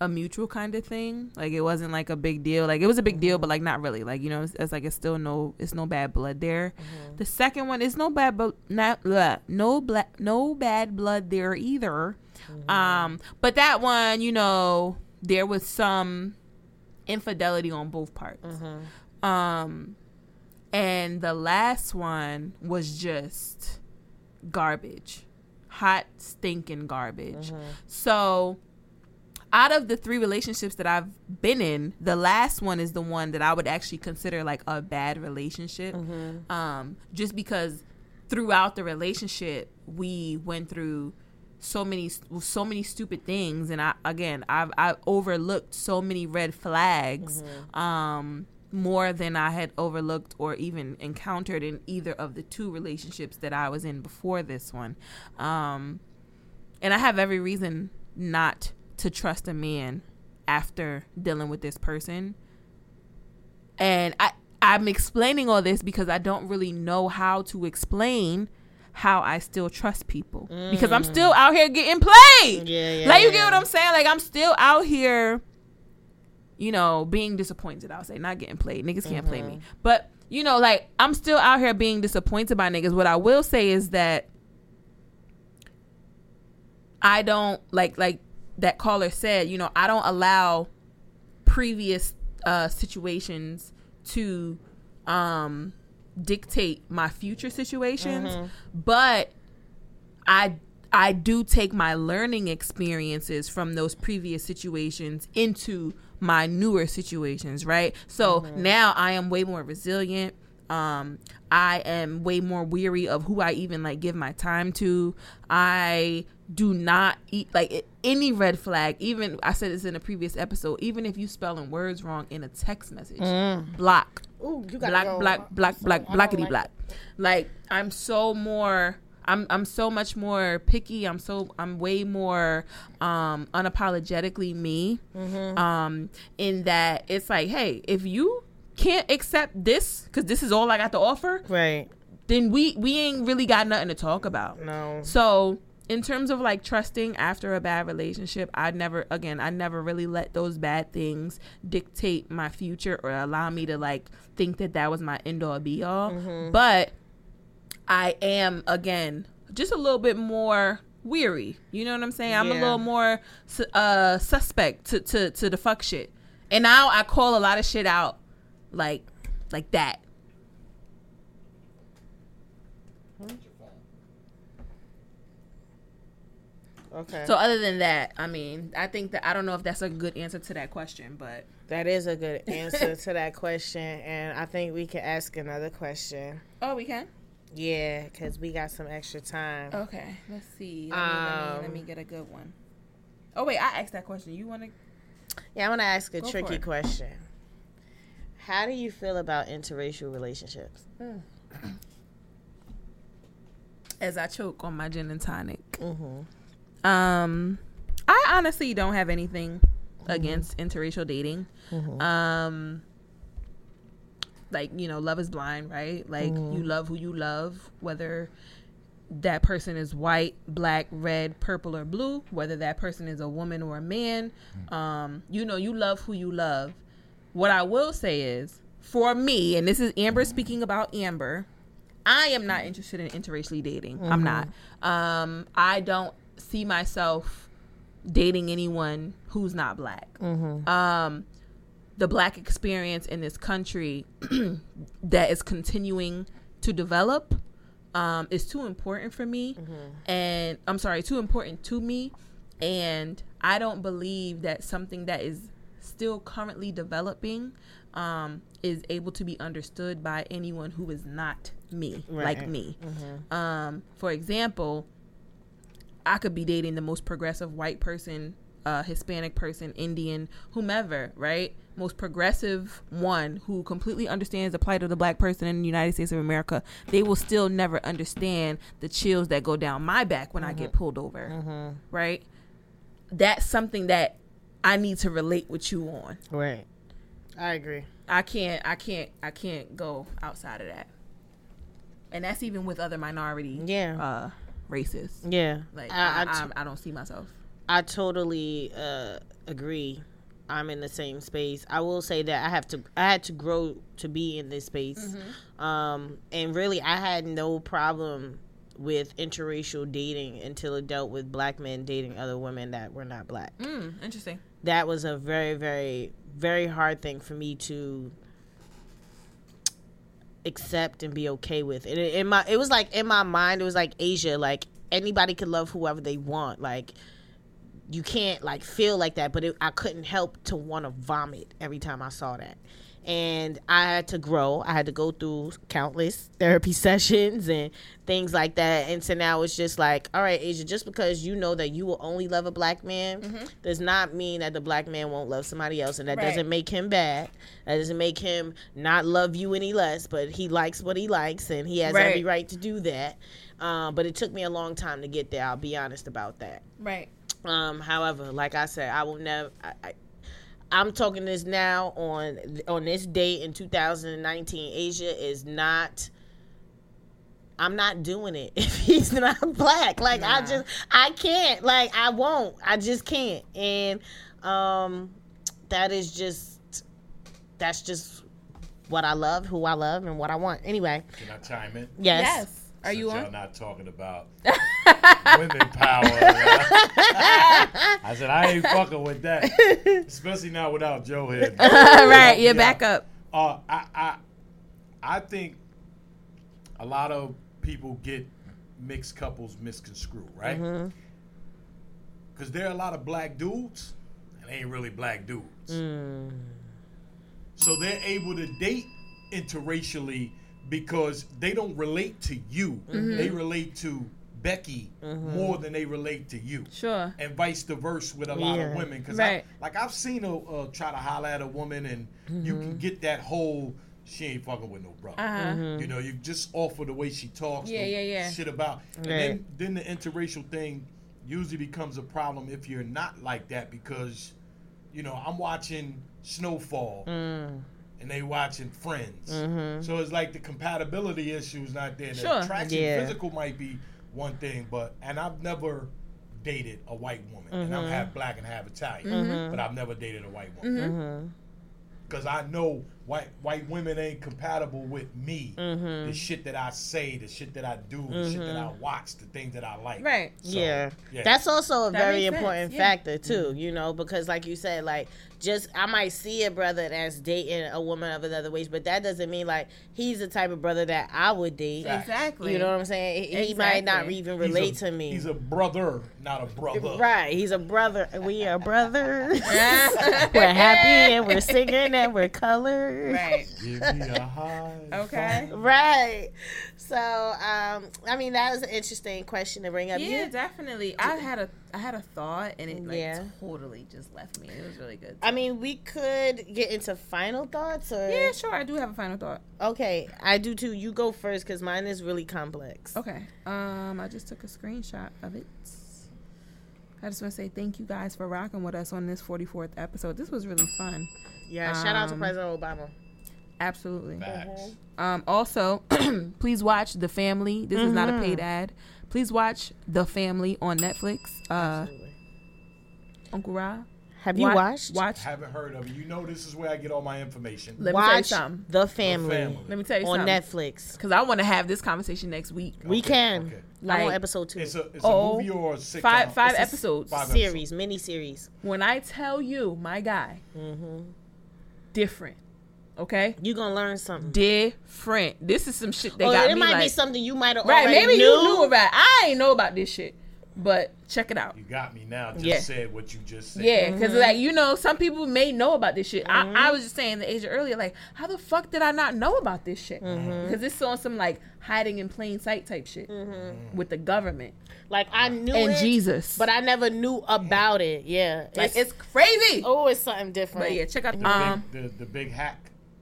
a mutual kind of thing. Like it wasn't like a big deal. Like it was a big deal, but mm-hmm. like not really. Like you know, it's, it's like it's still no, it's no bad blood there. Mm-hmm. The second one is no bad, but not bleh, no black, no bad blood there either. Mm-hmm. Um, but that one, you know, there was some infidelity on both parts. Um, and the last one was just garbage, hot stinking garbage. So, out of the three relationships that I've been in, the last one is the one that I would actually consider like a bad relationship. Um, just because throughout the relationship we went through so many so many stupid things and I again I've I overlooked so many red flags um more than I had overlooked or even encountered in either of the two relationships that I was in before this one. Um and I have every reason not to trust a man after dealing with this person. And I I'm explaining all this because I don't really know how to explain how I still trust people because I'm still out here getting played. Mm. Yeah, yeah. like you get what I'm saying? Like I'm still out here, you know, being disappointed. I'll say not getting played. Niggas can't play Mm-hmm. me, but you know, like I'm still out here being disappointed by niggas. What I will say is that I don't like like that caller said. You know, I don't allow previous uh, situations to um, dictate my future situations, Mm-hmm. but I I do take my learning experiences from those previous situations into my newer situations, right? So now I am way more resilient. Um, I am way more weary of who I even like give my time to. I do not eat like any red flag. Even I said this in a previous episode. Even if you spelling words wrong in a text message, block Ooh, you gotta black, go. black, black, I'm black, sorry, I like black. Like I'm so more. I'm I'm so much more picky. I'm so I'm way more um unapologetically me. Mm-hmm. Um, in that it's like, hey, if you can't accept this because this is all I got to offer, Right. then we we ain't really got nothing to talk about. No. So in terms of like trusting after a bad relationship, I never again I never really let those bad things dictate my future or allow me to like think that that was my end all be all. But I am again just a little bit more weary. You know what I'm saying? I'm a little more uh suspect to to to the fuck shit. And now I call a lot of shit out like like that. Okay. So other than that, I mean, I think that I don't know if that's a good answer to that question, but that is a good answer to that question, and I think we can ask another question. oh, we can. Yeah, because we got some extra time. Okay, let's see. Let me, let me, let me Um, get a good one. Oh wait, I asked that question. You want to? Yeah, I want to ask a Go tricky question. How do you feel about interracial relationships? As I choke on my gin and tonic. Mm-hmm. Um, I honestly don't have anything against interracial dating. Um, like you know, love is blind, right? Like you love who you love, whether that person is white, black, red, purple, or blue, whether that person is a woman or a man. Um, you know, you love who you love. What I will say is, for me, and this is Amber speaking about Amber, I am not interested in interracially dating. I'm not. Um, I don't see myself dating anyone who's not black. Um, the black experience in this country that is continuing to develop um, is too important for me. And I'm sorry, too important to me. And I don't believe that something that is still currently developing um, is able to be understood by anyone who is not me, like Right. me. Um, for example, I could be dating the most progressive white person, uh, Hispanic person, Indian, whomever, right? Most progressive one who completely understands the plight of the black person in the United States of America. They will still never understand the chills that go down my back when I get pulled over, right? That's something that I need to relate with you on. Right. I agree. I can't, I can't, I can't go outside of that. And that's even with other minority Yeah. uh, racist. Yeah, Like I, I, I, t- I, don't see myself. I totally uh, agree. I'm in the same space. I will say that I have to. I had to grow to be in this space, Mm-hmm. um, and really, I had no problem with interracial dating until it dealt with black men dating other women that were not black. Mm, interesting. That was a very, very, very hard thing for me to accept and be okay with. And in my, it was like in my mind, it was like Asia, like anybody could love whoever they want, like you can't like feel like that but it, i couldn't help to want to vomit every time i saw that and i had to grow i had to go through countless therapy sessions and things like that and so now it's just like all right asia just because you know that you will only love a black man does not mean that the black man won't love somebody else and that Right. doesn't make him bad that doesn't make him not love you any less but he likes what he likes and he has Right. every right to do that um, but it took me a long time to get there i'll be honest about that Right. um, however, like I said, I will never. I, I, I'm talking this now on on this date in 2019. Asia is not. I'm not doing it if he's not black. Like I just I can't. Like I won't. I just can't. And um, that is just that's just what I love, who I love, and what I want. Anyway, Can I chime in? yes. Yes. Are you Since Y'all on? not talking about women power. I said I ain't fucking with that, especially not without Joe here. right. Yeah. You're back up. Uh, I, I, I think a lot of people get mixed couples misconstrued, right? Mm-hmm. Because there are a lot of black dudes, and they ain't really black dudes. Mm. So they're able to date interracially because they don't relate to you. Mm-hmm. They relate to Becky more than they relate to you. Sure. And vice versa with a lot of women. Because Right. like I've seen a uh, try to holler at a woman and you Mm-hmm. can get that whole she ain't fucking with no brother. Uh huh. Mm-hmm. You know, you just offer the way she talks. Yeah, yeah, yeah. Shit about. And then then the interracial thing usually becomes a problem if you're not like that because, you know, I'm watching Snowfall Mm. and they watching Friends. Mm-hmm. So it's like the compatibility issues not there. The Sure. attraction Yeah. physical might be one thing, but and I've never dated a white woman, and Mm-hmm. I'm half black and half Italian, but I've never dated a white woman Mm-hmm. because I know white white women ain't compatible with me. Mm-hmm. The shit that I say, the shit that I do, the shit that I watch, the things that I like. Right. So, yeah. yeah. That's also a That very important yeah. factor too, you know, because like you said, like just I might see a brother that's dating a woman of another race, but that doesn't mean like he's the type of brother that I would date. Exactly. You know what I'm saying? He- He might not even He's a- relate to me. He's a brother, not a brother. Right, he's a brother. We are brothers. we're happy and we're singing and we're colored. right. Give me a high. Okay. Right. So, um, I mean, that was an interesting question to bring up. Yeah, You- definitely. I had a I had a thought and it like Yeah. totally just left me. It was really good. I mean, we could get into final thoughts, or yeah, sure. I do have a final thought. Okay, I do too. You go first because mine is really complex. Okay. Um, I just took a screenshot of it. I just want to say thank you guys for rocking with us on this 44th episode. This was really fun. Yeah, shout out to Um, President Obama. Absolutely. Facts. Um, also, please watch The Family. This is not a paid ad. Please watch The Family on Netflix. Uh, Absolutely. Uncle Ra. Have you wa- watched? Watch. Haven't heard of it. You know, this is where I get all my information. Let me tell you Watch something. The Family, Family. Let me tell you on something. Netflix. Because I want to have this conversation next week. We can. okay. I'm on Like- episode two. It's a it's Oh, a movie or a sitcom. Five five It's episodes. five series, mini series. When I tell you, my guy, Mm-hmm. different. Okay? You gonna learn something. Different. This is some shit that oh, got it me It might like, be something you might have Right, already maybe knew. you knew about it. I ain't know about this shit. But check it out. You got me now. Just Yeah. said what you just said. Yeah, because Mm-hmm. like you know, some people may know about this shit. I, I was just saying the Asia earlier, like, how the fuck did I not know about this shit? Mm-hmm. Because it's on some like hiding in plain sight type shit with the government Like I knew and it, Jesus. but I never knew about it. Yeah, like it's crazy. oh, it's something different. But yeah, check out The, um. big, the, the big hack.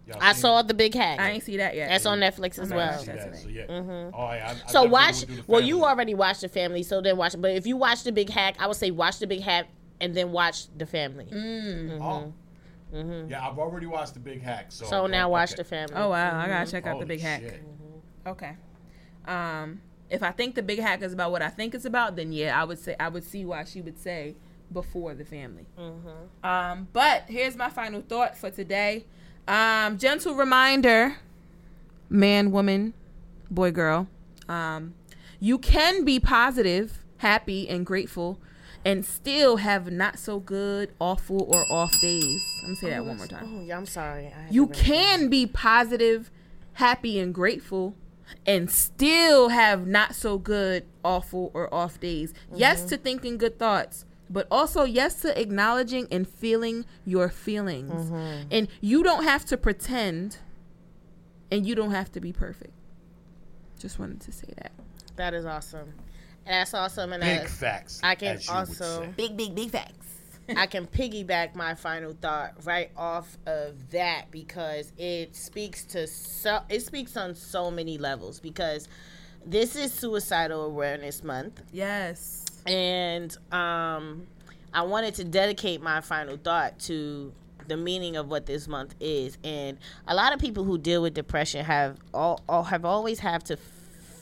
Y'all I saw it? the Big Hack. I ain't see that yet. That's on Netflix as well. that, So today. yeah. Oh, I- I So watch. would do the Well, you already watched the family, so then watch. It. But if you watch the Big Hack, I would say watch the Big Hack and then watch the family. Mm. Oh. Yeah, I've already watched the big hack. So Mm-hmm. So now okay. watch the family. Oh wow, I gotta check out the big hack. shit. Okay. Um, if I think the big hack is about what I think it's about, then yeah, I would say I would see why she would say before the family. Mm-hmm. Um, but here's my final thought for today. Um, gentle reminder, man, woman, boy, girl. Um, you can be positive, happy, and grateful, and still have not so good, awful, or off days. Let me say that one more time. Oh, yeah, I'm sorry. You can be positive, happy, and grateful, and still have not so good, awful, or off days. Yes to thinking good thoughts, but also yes to acknowledging and feeling your feelings. Mm-hmm. And you don't have to pretend, and you don't have to be perfect. Just wanted to say that. That is awesome. And that's awesome. And Big that, facts. I can as you would also- say. Big, big, big facts. I can piggyback my final thought right off of that because it speaks to so it speaks on so many levels because this is suicidal awareness month Yes. And um I wanted to dedicate my final thought to the meaning of what this month is and a lot of people who deal with depression have all, all have always have to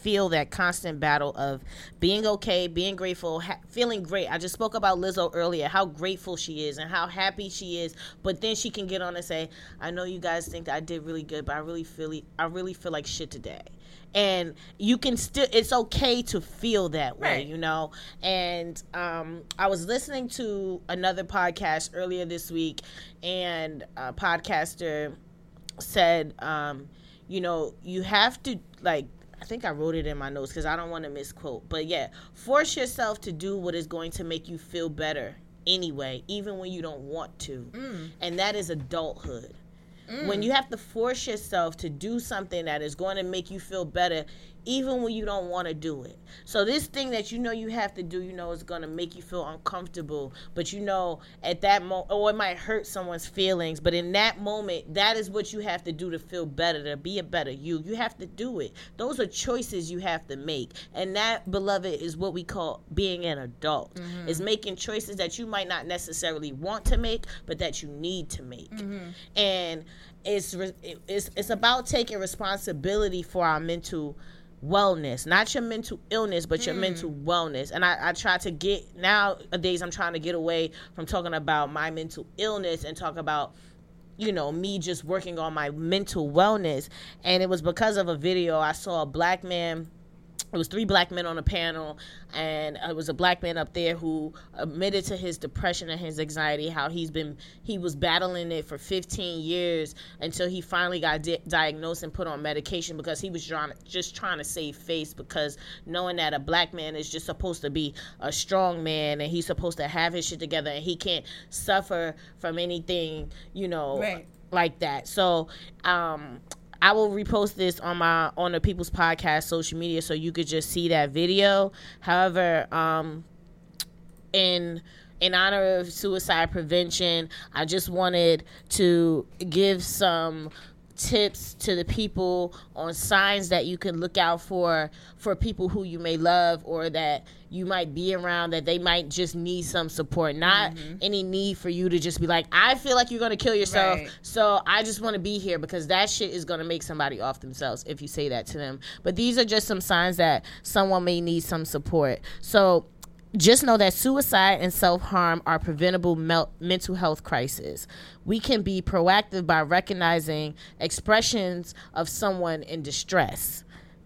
feel that constant battle of being okay, being grateful, ha- feeling great. I just spoke about Lizzo earlier, how grateful she is and how happy she is. But then she can get on and say, "I know you guys think that I did really good, but I really feel I really feel like shit today." And you can still, it's okay to feel that way, Right. you know. And um, I was listening to another podcast earlier this week, and a podcaster said, um, you know, you have to like. I think I wrote it in my notes because I don't want to misquote. But yeah, force yourself to do what is going to make you feel better anyway, even when you don't want to. And that is adulthood. When mm. you have to force yourself to do something that is going to make you feel better, even when you don't want to do it. So, this thing that you know you have to do, you know, is going to make you feel uncomfortable, but you know, at that moment, or it might hurt someone's feelings, but in that moment, that is what you have to do to feel better, to be a better you. You have to do it. Those are choices you have to make. And that, beloved, is what we call being an adult, mm-hmm. is making choices that you might not necessarily want to make, but that you need to make. Mm-hmm. And it's, re- it's, it's about taking responsibility for our mental wellness not your mental illness but your mental mm. wellness. And I, I try to get nowadays i'm trying to get away from talking about my mental illness and talk about you know me just working on my mental wellness. And it was because of a video i saw a black man it was three black men on a panel and it was a black man up there who admitted to his depression and his anxiety how he's been he was battling it for 15 years until he finally got di- diagnosed and put on medication because he was trying just trying to save face because knowing that a black man is just supposed to be a strong man and he's supposed to have his shit together and he can't suffer from anything you know Right. like that so um I will repost this on my on the People's Podcast social media so you could just see that video. However, um, in in honor of suicide prevention, I just wanted to give some tips to the people on signs that you can look out for for people who you may love or that you might be around that they might just need some support not mm-hmm. any need for you to just be like i feel like you're going to kill yourself Right. so I just want to be here because that shit is going to make somebody off themselves if you say that to them. But these are just some signs that someone may need some support. So just know that suicide and self harm are preventable mel- mental health crises. We can be proactive by recognizing expressions of someone in distress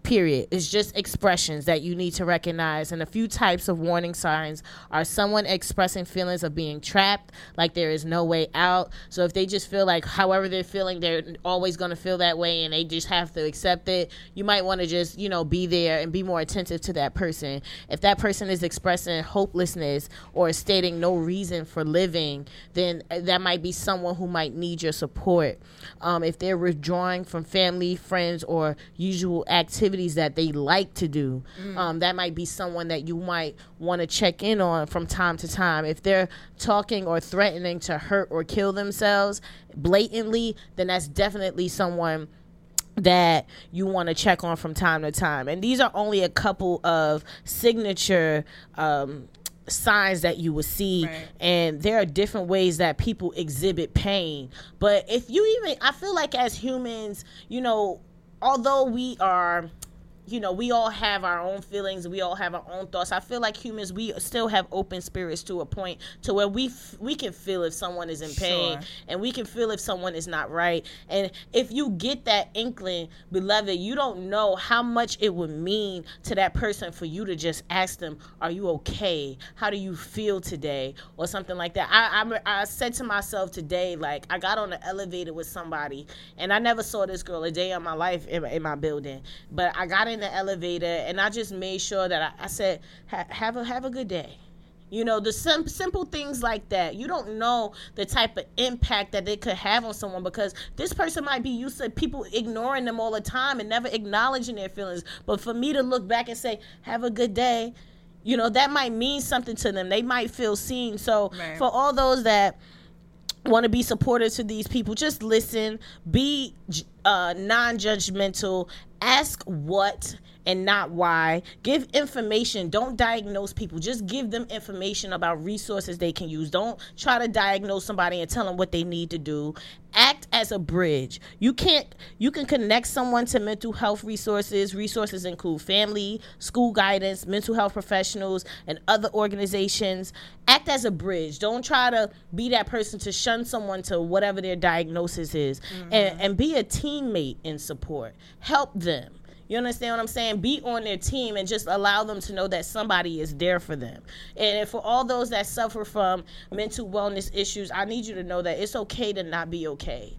period. It's just expressions that you need to recognize. And a few types of warning signs are someone expressing feelings of being trapped like there is no way out. So if they just feel like however they're feeling they're always going to feel that way and they just have to accept it you might want to just you know be there and be more attentive to that person. If that person is expressing hopelessness or stating no reason for living then uh, that might be someone who might need your support. Um, if they're withdrawing from family friends or usual activities that they like to do um, that might be someone that you might want to check in on from time to time if they're talking or threatening to hurt or kill themselves blatantly then that's definitely someone that you want to check on from time to time. And these are only a couple of signature um, signs that you will see. Right. And there are different ways that people exhibit pain. But if you even, I feel like as humans, you know, although we are you know we all have our own feelings we all have our own thoughts. I feel like humans we still have open spirits to a point to where we f- we can feel if someone is in pain Sure. and we can feel if someone is not right. And if you get that inkling beloved you don't know how much it would mean to that person for you to just ask them are you okay? How do you feel today? or something like that. I i, I said to myself today like i got on the elevator with somebody and i never saw this girl a day in my life in, in my building but i got in the elevator and i just made sure that i, I said have a have a good day you know, the sim- simple things like that. You don't know the type of impact that it could have on someone because this person might be used to people ignoring them all the time and never acknowledging their feelings. But for me to look back and say, have a good day, you know, that might mean something to them. They might feel seen. So Right. for all those that want to be supportive to these people just listen be j- uh, non-judgmental ask what and not why. Give information. Don't diagnose people. Just give them information about resources they can use. Don't try to diagnose somebody and tell them what they need to do. Act as a bridge. You can't you can connect someone to mental health resources. Resources include family school guidance mental health professionals and other organizations. Act as a bridge. Don't try to be that person to shun someone to whatever their diagnosis is. And, and be a teammate in support help them you understand what I'm saying? Be on their team and just allow them to know that somebody is there for them. And for all those that suffer from mental wellness issues, I need you to know that it's okay to not be okay.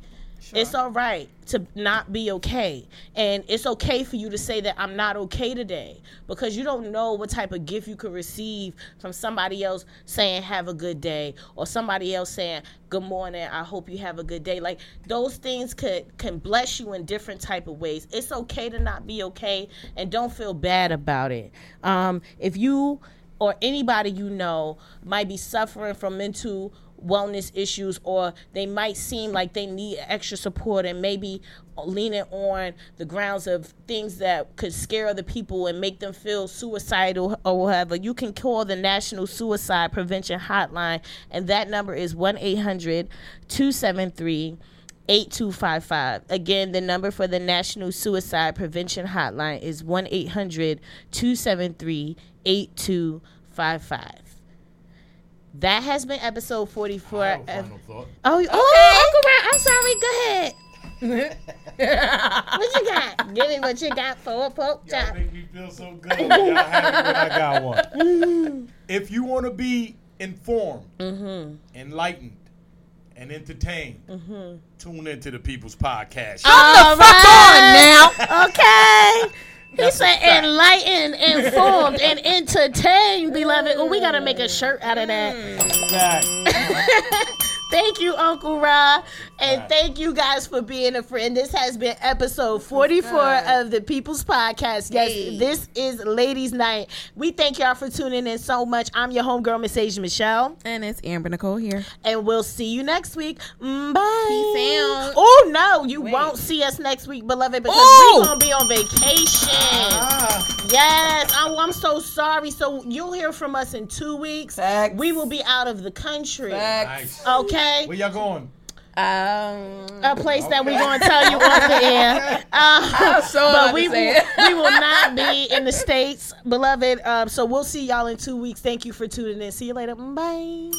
It's all right to not be okay. And it's okay for you to say that I'm not okay today because you don't know what type of gift you could receive from somebody else saying, Have a good day, or somebody else saying, Good morning, I hope you have a good day. Like those things could can bless you in different type of ways. It's okay to not be okay and don't feel bad about it. Um, if you or anybody you know might be suffering from mental wellness issues or they might seem like they need extra support and maybe leaning on the grounds of things that could scare other people and make them feel suicidal or whatever you can call the national suicide prevention hotline and that number is 1-800-273 8255. Again, the number for the National Suicide Prevention Hotline is 1 800 273 8255. That has been episode 44. I have a of- final thought. Oh, oh, Uncle Ron, I'm sorry. Go ahead. what you got? Give me what you got for a pork Y'all chop. make me feel so good. when Y'all happy when I got one. if you want to be informed, Mm-hmm. enlightened, and entertained, tune into the People's Podcast. All right. now. Okay. He That's said enlightened, informed, and entertained, beloved. Oh, we gotta make a shirt out of that. Thank you, Uncle Ra. And Right. thank you guys for being a friend. This has been episode 44 of the People's Podcast. Yes, Hey. this is Ladies Night. We thank y'all for tuning in so much. I'm your homegirl, Miss Asia Michelle. And it's Amber Nicole here. And we'll see you next week. Mm, Bye. Peace out. Oh, no, you Wait. won't see us next week, beloved, because Ooh. we're going to be on vacation. Ah, Yes, oh, I'm so sorry. So you'll hear from us in two weeks. Facts. We will be out of the country. nice. Okay. Where y'all going? Um, a place that we're going to tell you off the air. Um, so but we will, we will not be in the States, beloved. Um, so we'll see y'all in two weeks. Thank you for tuning in. See you later. Bye.